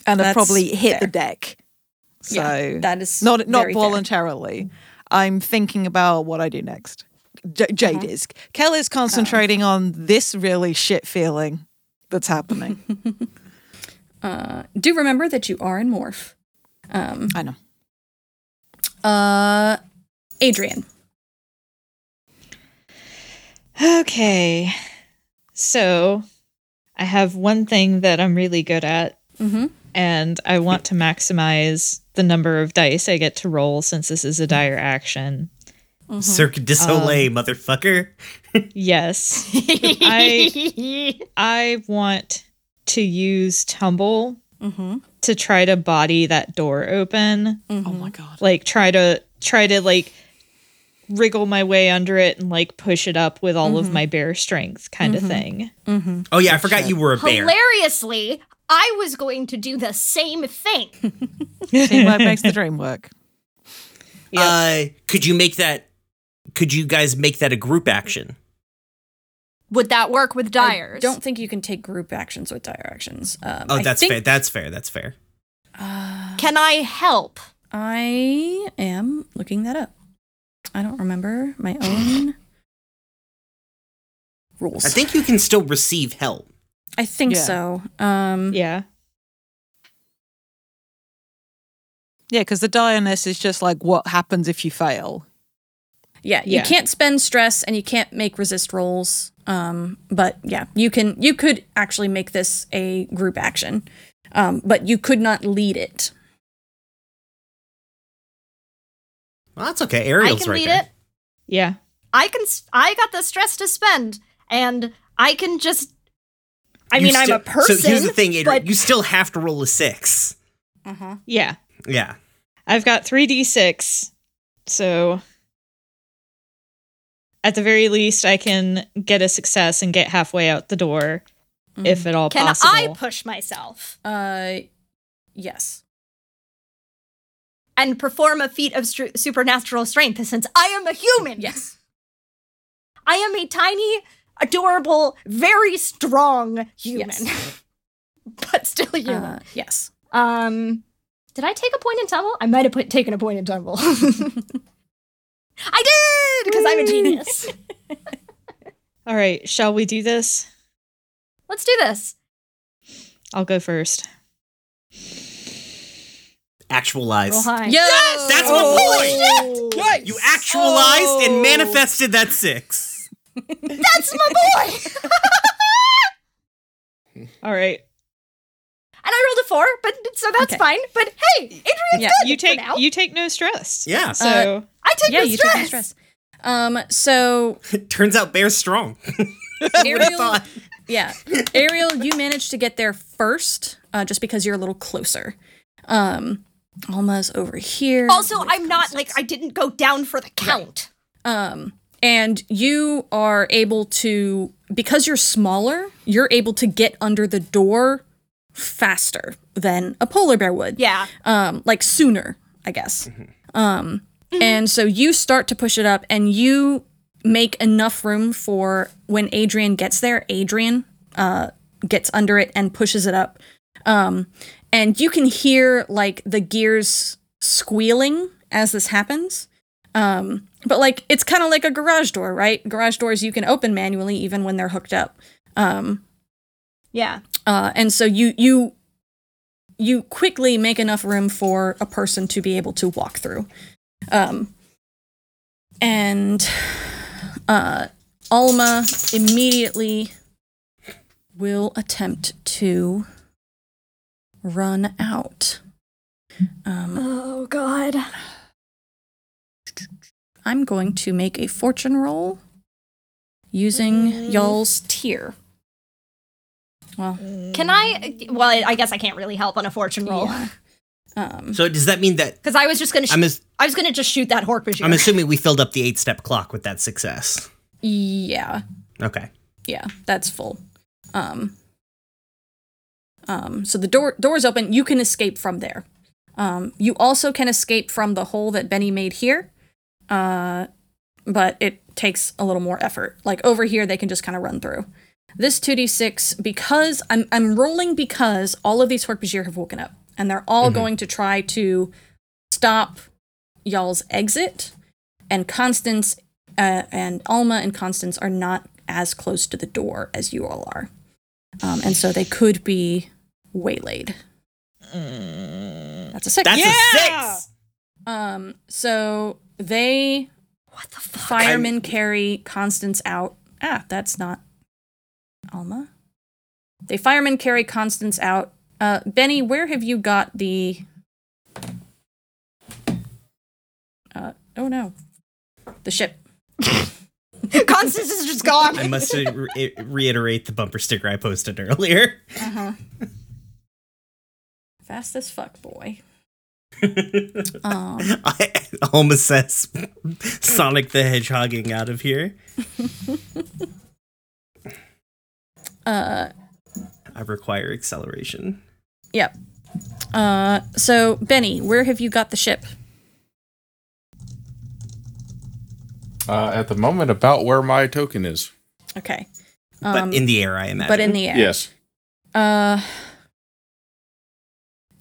and That's probably hit the deck. So yeah, that is not not very fair. voluntarily. I'm thinking about what I do next. J- Jade Uh-huh. is. Kel is concentrating Oh. on this really shit feeling that's happening. Do remember that you are in morph. I know. Uh, Adrian. Okay. So I have one thing that I'm really good at, Mm-hmm. and I want to maximize the number of dice I get to roll since this is a dire action. Mm-hmm. Cirque du Soleil, um, motherfucker. Yes. I I want to use tumble Mm-hmm. to try to body that door open. Mm-hmm. Oh my god. Like try to try to like wriggle my way under it and like push it up with all of mm-hmm. my bear strength kind of thing. Oh yeah, I forgot you were a bear. Hilariously, I was going to do the same thing. Teamwork makes the dream work. Uh, could you make that? Could you guys make that a group action? Would that work with dyers? Don't think you can take group actions with dire actions. Um, Oh, that's think fair. That's fair. That's fair. Can I help? I am looking that up. I don't remember my own rules. I think you can still receive help. I think Yeah. so. Um, Yeah. Yeah, because the direness is just like what happens if you fail. yeah, you Yeah. can't spend stress and you can't make resist rolls. Um, but yeah, you can. You could actually make this a group action, um, but you could not lead it. Well, that's okay. I Ariel's can right lead there. it. Yeah. I can. s- I got the stress to spend, and I can just. I You mean, I'm a person. So here's the thing, Adrian. but You still have to roll a six. Uh-huh. Yeah. Yeah. I've got 3d6. So at the very least I can get a success and get halfway out the door if at all can possible. Can I push myself Uh, yes. and perform a feat of stru- supernatural strength? Since I am a human. Yes. I am a tiny, adorable, very strong human, Yes. but still human. Uh, yes. Um, did I take a point in tumble? I might have put, taken a point in tumble. I did because I'm a genius. All right, shall we do this? Let's do this. I'll go first. Actualize. Roll high. Yes! That's Oh, my point. You actualized and manifested that six. That's my boy. All right. And I rolled a four, but so that's Okay. fine. But hey, Adrian's Yeah, good You for take now. you take no stress. Yeah. So I take yeah, the you stress. take the stress. Um, so it Turns out bear's strong. Ariel, thought? yeah, Ariel, you managed to get there first, uh, just because you're a little closer. Um, Alma's over here. Also, I'm not like I didn't go down for the count. Um, and you are able to, because you're smaller, you're able to get under the door faster than a polar bear would. Yeah. Um, like sooner, I guess. Um, and so you start to push it up, and you make enough room for when Adrian gets there. Adrian uh, gets under it and pushes it up. Um, and you can hear like the gears squealing as this happens. Um, but like it's kind of like a garage door, right? Garage doors you can open manually even when they're hooked up. Um, Yeah. uh, and so you you you quickly make enough room for a person to be able to walk through. Um, and uh, Alma immediately will attempt to run out. Um, Oh God. I'm going to make a fortune roll using y'all's tier. Well, Can I? Well, I I guess I can't really help on a fortune roll yeah. Um, So does that mean that because I was just gonna. Sh- I'm as- I was gonna just shoot that Hork-Bajir. I'm assuming we filled up the eight step clock with that success? yeah. Okay. Yeah, that's full. Um, um, so the door door's open. You can escape from there. Um, you also can escape from the hole that Benny made here, uh, but it takes a little more effort. Like over here, they can just kind of run through. this 2d6 because I'm I'm rolling because all of these Hork-Bajir have woken up and they're all going to try to stop y'all's exit and Constance uh, and Alma and Constance are not as close to the door as you all are. Um, and so they could be waylaid. That's a six. That's a six. Um, so they What the fuck? firemen carry Constance out. Ah, that's not Alma. They firemen carry Constance out. Uh, Benny, where have you got the? Uh, oh no, the ship. Constance is just gone. I must re- reiterate the bumper sticker I posted earlier. Uh huh. Fast as fuck, boy. Um, I almost says Sonic the Hedgehogging out of here. uh, I require acceleration. yep. Uh, so Benny, where have you got the ship? Uh, at the moment, about where my token is. Okay. But Um, in the air, I imagine. but in the air. Yes. Uh,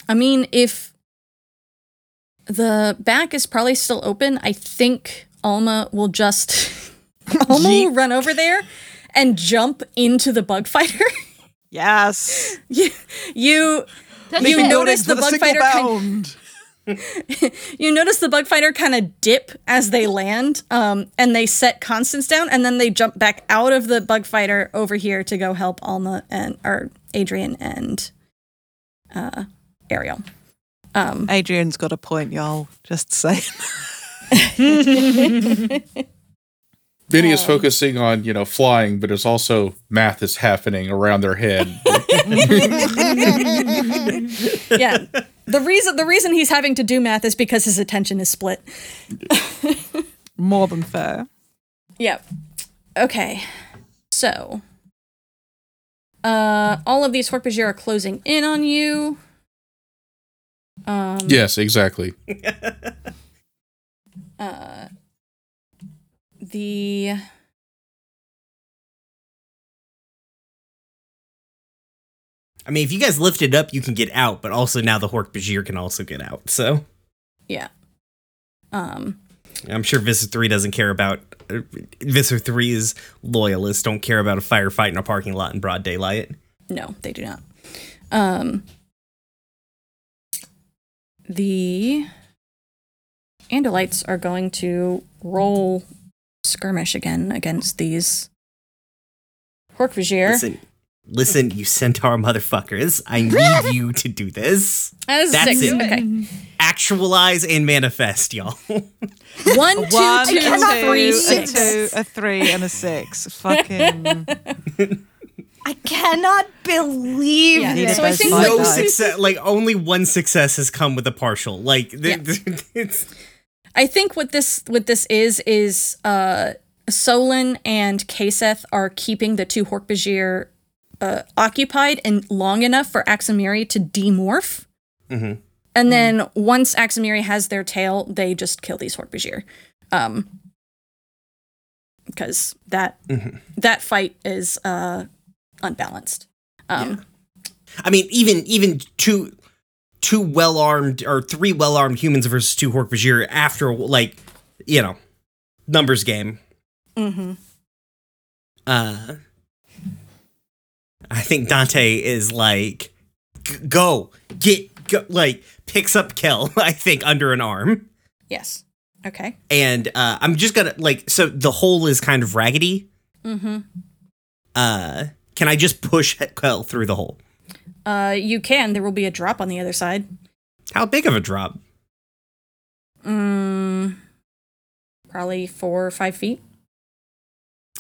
I mean, if the back is probably still open, I think Alma will just Alma will run over there and jump into the bug fighter. Yes. you, you you notice the With bug single fighter kind you notice the bug fighter kind of dip as they land, um, and they set Constance down, and then they jump back out of the bug fighter over here to go help Alma and or Adrian and uh, Ariel. Um, Adrian's got a point, y'all. Just saying. Benny is focusing on, you know, flying, but it's also math is happening around their head. yeah, the reason the reason he's having to do math is because his attention is split. More than fair. Yep. Okay. So, uh, all of these Hork-Bajir are closing in on you. Um, yes, exactly. uh, the I mean, if you guys lift it up, you can get out, but also now the Hork Bajir can also get out. So yeah. Um, I'm sure Visser 3 doesn't care about. Uh, Visser 3's loyalists don't care about a firefight in a parking lot in broad daylight. no, they do not. Um, the Andalites are going to roll skirmish again against these Hork-Bajir. Listen, listen, you centaur motherfuckers. I need you to do this. That is That's six. it. Okay. Actualize and manifest, y'all. One, two, One, two, cannot two, three, a two, a three, and a six. Fucking. I cannot believe Yeah, this. so I think five like- no success. Like only one success has come with a partial. Like th- it's I think what this what this is is uh Solon and Kaseth are keeping the two Hork-Bajir uh, occupied and long enough for Axamiri to demorph. Mhm. And then once Axamiri has their tail, they just kill these Hork-Bajir. Um because that Mhm. that fight is uh unbalanced. Um I mean, even even two two well armed or three well armed humans versus two Hork Bajir after like you know numbers game. mhm. Uh, I think Dante is like g- go get go, like picks up Kel. I think under an arm. Yes. Okay. And uh, I'm just gonna like so the hole is kind of raggedy. Mhm. Uh, can I just push Kel through the hole? Uh you can there will be a drop on the other side. How big of a drop? Mm, probably four or five feet.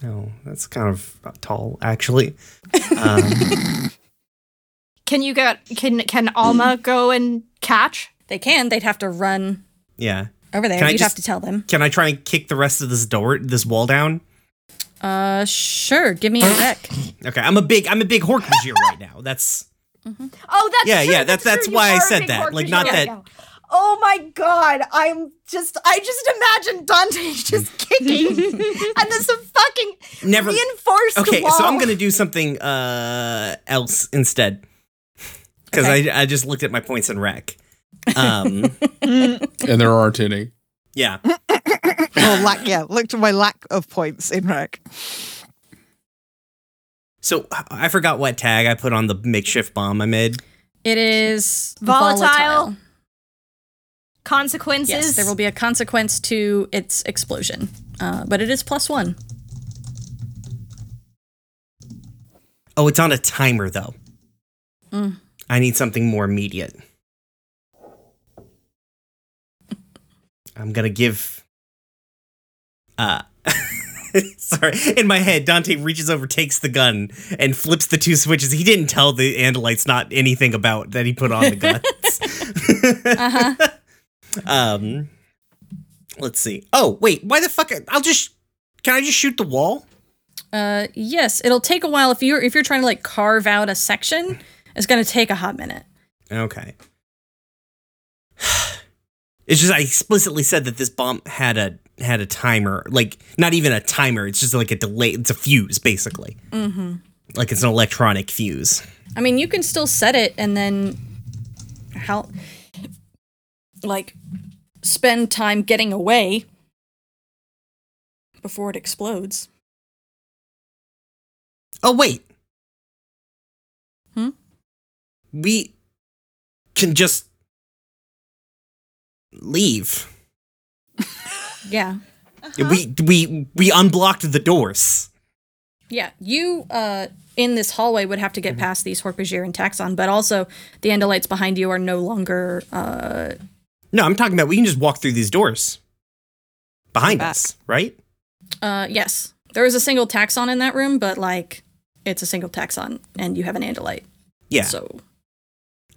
Oh, that's kind of tall, actually. Um, Can you get can can Alma go and catch? They can. They'd have to run yeah. over there. Can I You'd just- have to tell them. Can I try and kick the rest of this door, this wall down? Uh, sure. Give me a deck. Okay, I'm a big, I'm a big Hork Bajir right now. That's Oh, that's Yeah, true, yeah, that's- that's true. why I said that. Hork Like, not right that- now. Oh my god, I'm just I just imagine Dante just kicking and this fucking Never. reinforced Okay, wall. so I'm gonna do something uh else instead. Because Okay. I I just looked at my points in rec. Um, and there aren't any. yeah. Oh, lack. Yeah, look to my lack of points in rec. So I forgot what tag I put on the makeshift bomb I made. It is Volatile. volatile. consequences. Yes, there will be a consequence to its explosion, uh, but it is plus one. Oh, it's on a timer though. Mm. I need something more immediate. I'm gonna give. Uh, sorry. In my head, Dante reaches over, takes the gun, and flips the two switches. He didn't tell the Andalites not anything about that he put on the guns. Uh-huh. um, let's see. Oh wait, why the fuck? I'll just. Can I just shoot the wall? Uh, yes, it'll take a while if you're if you're trying to like carve out a section. It's gonna take a hot minute. Okay. It's just I explicitly said that this bomb had a had a timer, like not even a timer. It's just like a delay. It's a fuse, basically. Mm-hmm. Like it's an electronic fuse. I mean, you can still set it and then how like spend time getting away before it explodes. Oh wait. Hmm? We can just leave. Yeah. We we we unblocked the doors. Yeah, you uh in this hallway would have to get past these Hork-Bajir and Taxxon, but also the Andalites behind you are no longer uh No, I'm talking about we can just walk through these doors behind Back. us, right? uh yes. There is a single Taxxon in that room, but like it's a single Taxxon and you have an Andalite. Yeah. So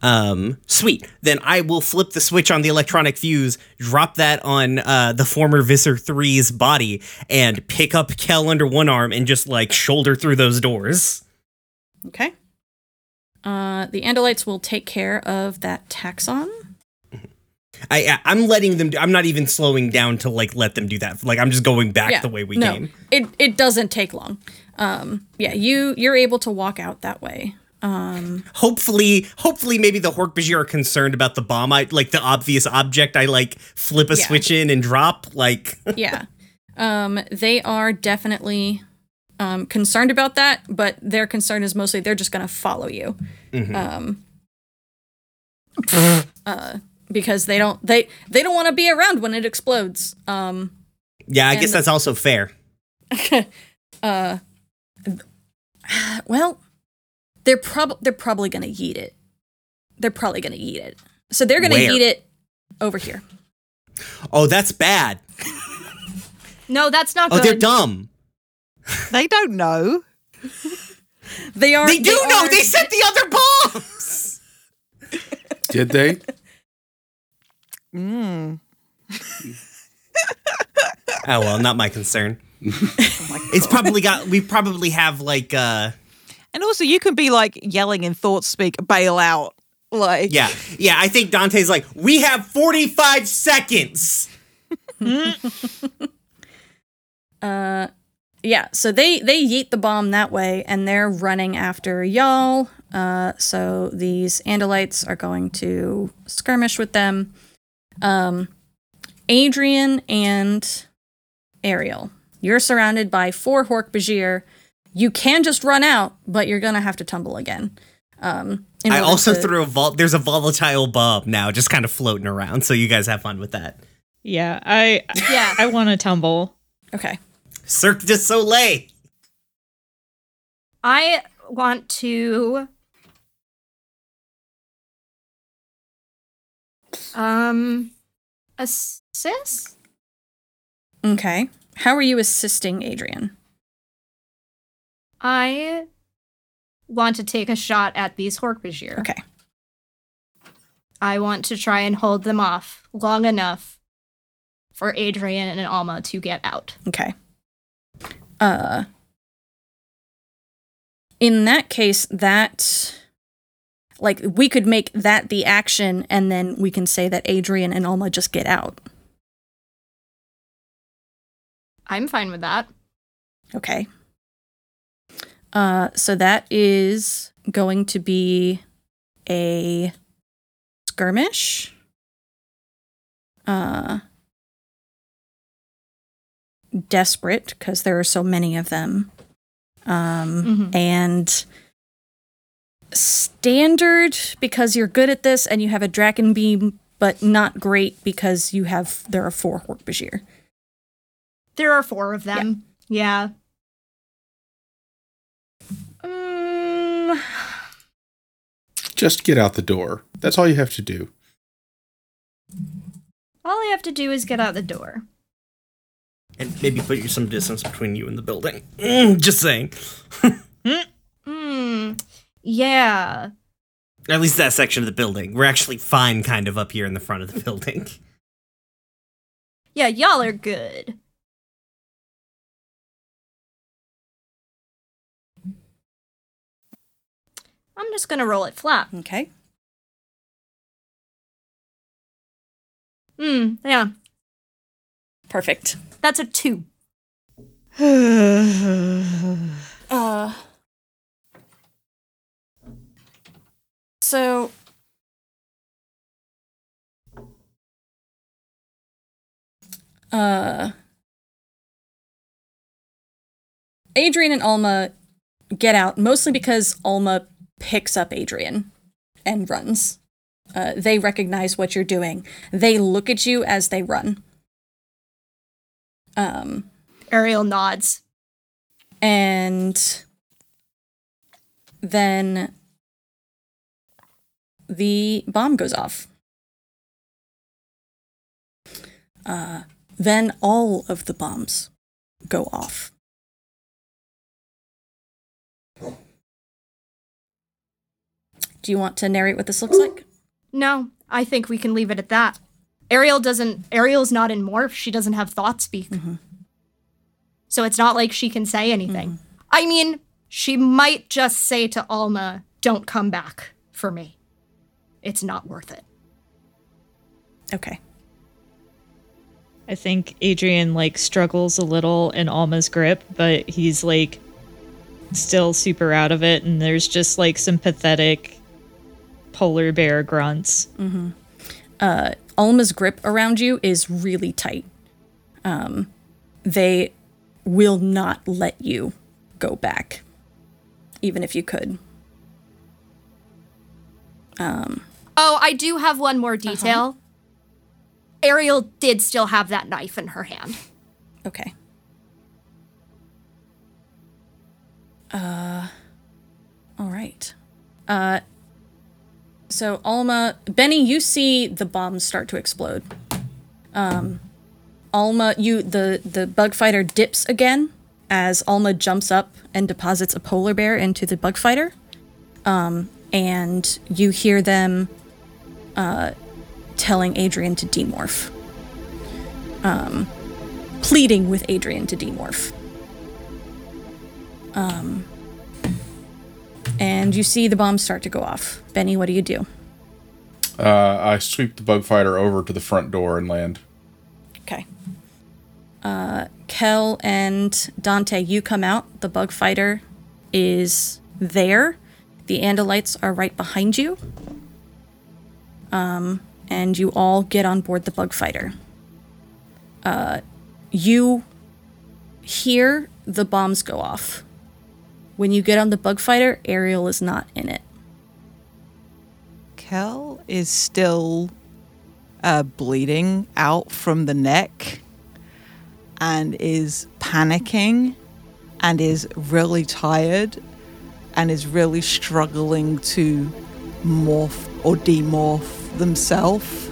Um, sweet. Then I will flip the switch on the electronic fuse, drop that on uh, the former Visser 3's body, and pick up Kel under one arm and just like shoulder through those doors. Okay. Uh, the Andalites will take care of that taxxon. I, I I'm letting them. Do, I'm not even slowing down to like let them do that. Like I'm just going back yeah, the way we no, came. It it doesn't take long. Um, yeah, you you're able to walk out that way. Um, Hopefully, hopefully, maybe the Hork-Bajir are concerned about the bomb. I like the obvious object. I like flip a Yeah. switch in and drop. Like yeah. Um, they are definitely um, concerned about that, but their concern is mostly they're just going to follow you. Um, uh, because they don't they they don't want to be around when it explodes. Um, yeah, I And- guess that's also fair. uh, well, they're prob they're probably going to eat it. They're probably going to eat it. So they're going to Where? eat it over here. Oh, that's bad. no, that's not Oh, good. they're dumb. They don't know. They are. They do know. are- They set the other bombs. Did they? Mm. Oh well, not my concern. it's probably got. We probably have like. uh And also, you can be like yelling in thought speak, bail out. Like, Yeah, yeah. I think Dante's like. We have forty five seconds. Uh, yeah. So they they yeet the bomb that way, and they're running after y'all. Uh, so these Andalites are going to skirmish with them. Um, Adrian and Ariel, you're surrounded by four Hork Bajir. You can just run out, but you're gonna have to tumble again. Um, in I also to- threw a vol. There's a volatile bomb now, just kind of floating around. So you guys have fun with that. Yeah, I Yeah. I want to tumble. Okay. Cirque du Soleil. I want to um assist. Okay. How are you assisting Adrian? I want to take a shot at these Hork-Bajir. Okay. I want to try and hold them off long enough for Adrian and Alma to get out. Okay. Uh in that case that like we could make that the action and then we can say that Adrian and Alma just get out. I'm fine with that. Okay. Uh so that is going to be a skirmish. Uh desperate because there are so many of them. Um Mhm. and standard because you're good at this and you have a Dracon beam but not great because you have there are four Hork-Bajir. There are four of them. Yeah. Mm, Just get out the door. That's all you have to do. all I have to do is get out the door. And maybe put you some distance between you and the building. Mm, just saying. Hmm. Yeah. At least that section of the building. We're actually fine kind of up here in the front of the building. Yeah, y'all are good. I'm just gonna roll it flat. Okay. Hmm, yeah. Perfect. That's a two. Uh So uh Adrian and Alma get out mostly because Alma picks up Adrian and runs. Uh, they recognize what you're doing. They look at you as they run. Um, Ariel nods. and then the bomb goes off. Uh, then all of the bombs go off. Do you want to narrate what this looks like? No, I think we can leave it at that. Ariel doesn't. Ariel's not in morph. She doesn't have thought speak. Mm-hmm. So it's not like she can say anything. Mm-hmm. I mean, she might just say to Alma, "Don't come back for me. It's not worth it." Okay. I think Adrian like struggles a little in Alma's grip, but he's like still super out of it and there's just like some pathetic polar bear grunts. uh, Alma's grip around you is really tight. Um, they will not let you go back, even if you could. Oh, I do have one more detail. Ariel did still have that knife in her hand. Okay. Uh, all right. Uh, so Alma, Benny, you see the bombs start to explode. Um, Alma, you the the bug fighter dips again as Alma jumps up and deposits a polar bear into the bug fighter. Um, and you hear them uh, telling Adrian to demorph. Um, pleading with Adrian to demorph. Um, and you see the bombs start to go off. Benny, what do you do? Uh, I sweep the bug fighter over to the front door and land. Okay. Uh, Kel and Dante, you come out. The bug fighter is there. The Andalites are right behind you. Um, and you all get on board the bug fighter. Uh, you hear the bombs go off. When you get on the bug fighter, Ariel is not in it. Kel is still uh, bleeding out from the neck and is panicking and is really tired and is really struggling to morph or demorph themselves.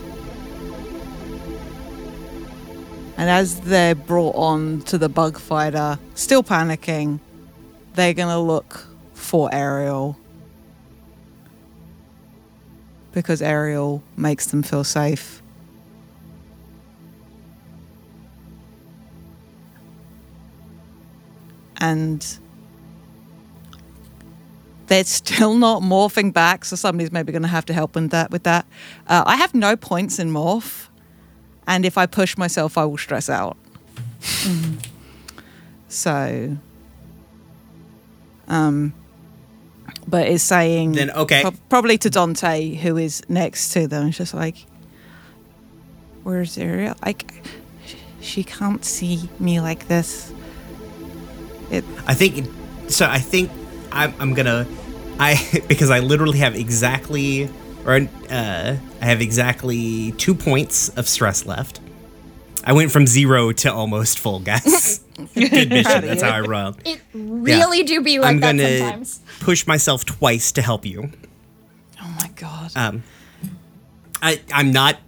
And as they're brought on to the bug fighter, still panicking, they're going to look for Ariel because Ariel makes them feel safe. And they're still not morphing back, so somebody's maybe going to have to help with that. With that, uh, I have no points in morph, and if I push myself, I will stress out. So, um, but it's saying Then, okay. prob- probably to Dante, who is next to them. It's just like, where's Ariel? Like, she can't see me like this. It I think so. I think I'm, I'm gonna I because I literally have exactly or uh, I have exactly two points of stress left. I went from zero to almost full, guys. Good mission. That's how I run. It really do be like I'm that gonna sometimes. push myself twice to help you. oh my god. Um, I I'm not.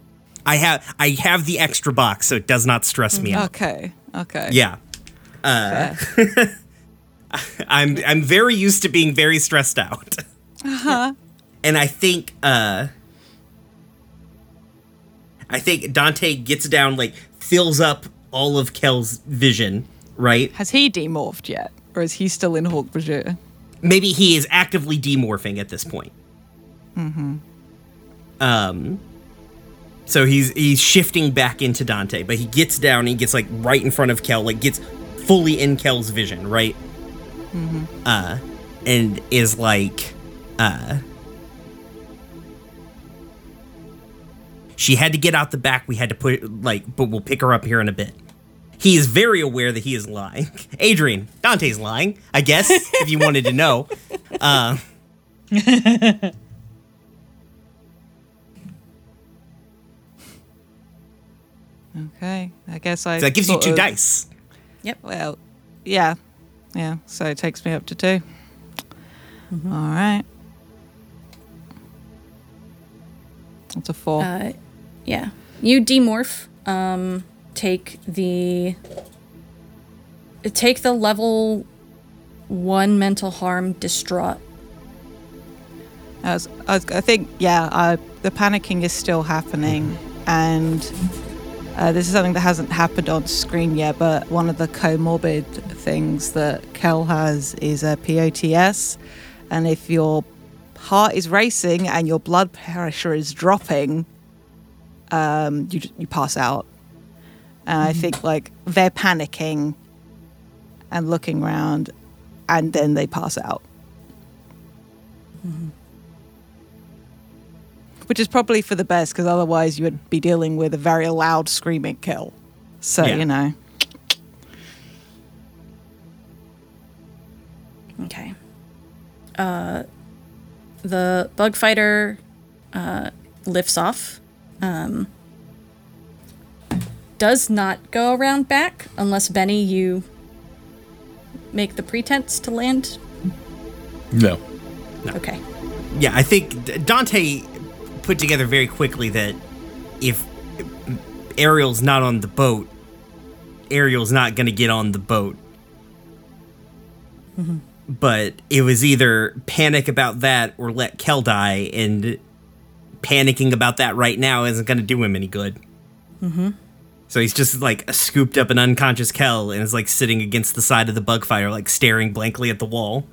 I have I have the extra box, so it does not stress me out. okay. Okay. Yeah. Uh, I'm I'm very used to being very stressed out. Uh-huh. And I think uh I think Dante gets down like fills up all of Kel's vision, right? Has he demorphed yet, or is he still in Hork Bajir? Maybe he is actively demorphing at this point. Mm-hmm. Um so he's he's shifting back into Dante, but he gets down and he gets like right in front of Kel, like gets fully in Kel's vision, right? Uh and is like uh She had to get out the back. We had to put like, but we'll pick her up here in a bit. He is very aware that he is lying. Adrian, Dante's lying, I guess, if you wanted to know. Uh, Okay. I guess I. so that gives you two of- dice. Yep. Well, yeah, yeah. So it takes me up to 2 All right. That's a four. Uh, yeah. You demorph. Um, take the take the level one mental harm distraught. I, I, think, yeah, the panicking is still happening, and uh, this is something that hasn't happened on screen yet. But one of the comorbid things that Kel has is a POTS, and if your heart is racing and your blood pressure is dropping, um, you you pass out. And I think like they're panicking and looking around, and then they pass out. which is probably for the best because otherwise you would be dealing with a very loud screaming Kel. So Yeah. you know, Okay. Uh, the bug fighter uh, lifts off. Um, does not go around back unless Benny you make the pretense to land. No. Okay. Yeah, I think Dante put together very quickly that if Ariel's not on the boat, Ariel's not going to get on the boat. But it was either panic about that or let Kel die, and panicking about that right now isn't going to do him any good. Mm-hmm. So he's just like scooped up an unconscious Kel and is like sitting against the side of the bug fighter, like staring blankly at the wall.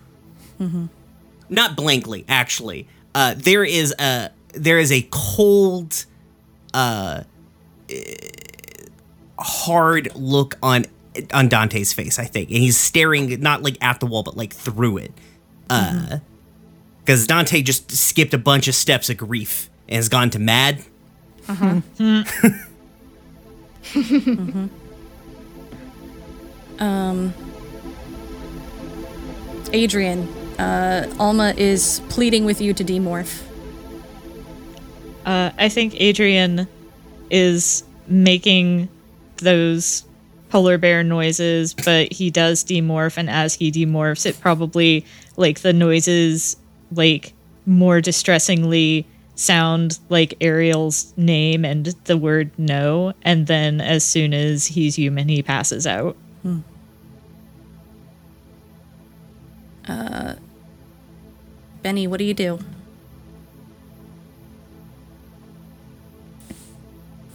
Not blankly actually. Uh there is a there is a cold uh hard look on on Dante's face I think. And he's staring not like at the wall but like through it. Uh cuz Dante just skipped a bunch of steps of grief and has gone to mad Adrian, uh, Alma is pleading with you to demorph. Uh, I think Adrian is making those polar bear noises, but he does demorph, and as he demorphs, it probably like the noises like more distressingly sound like Ariel's name and the word no, and then as soon as he's human, he passes out. Uh, Benny, what do you do?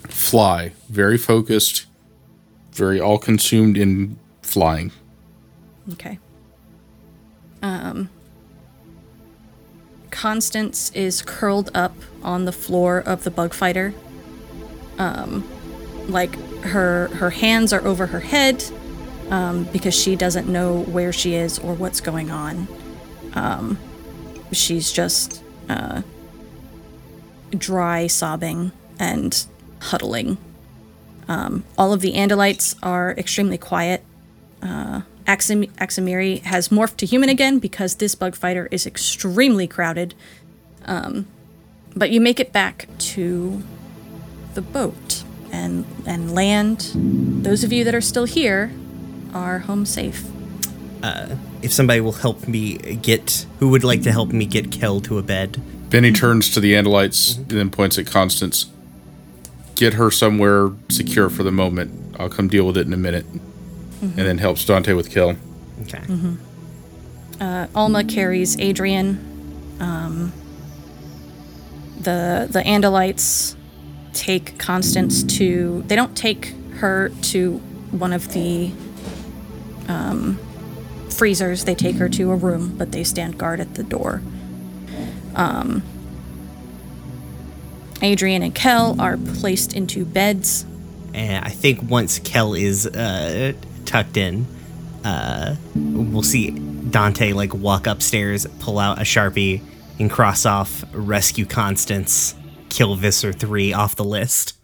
Fly. Very focused. Very all consumed in flying. Okay. Um, Constance is curled up on the floor of the bug fighter. Um, like her her hands are over her head um, because she doesn't know where she is or what's going on. Um, she's just uh, dry sobbing and huddling. Um, all of the Andalites are extremely quiet. Uh, Axim- Aximiri has morphed to human again because this bug fighter is extremely crowded. Um, but you make it back to the boat and and land. Those of you that are still here are home safe. If somebody will help me get, who would like to help me get Kel to a bed? Benny turns to the Andalites and then points at Constance. Get her somewhere secure for the moment. I'll come deal with it in a minute. And then helps Dante with Kel. Okay. Uh, Alma carries Adrian. Um, the the Andalites take Constance to. They don't take her to one of the um, freezers. They take her to a room, but they stand guard at the door. Um, Adrian and Kel are placed into beds. And I think once Kel is uh, tucked in, uh, we'll see Dante like walk upstairs, pull out a sharpie, and cross off rescue Constance, kill Visser three off the list.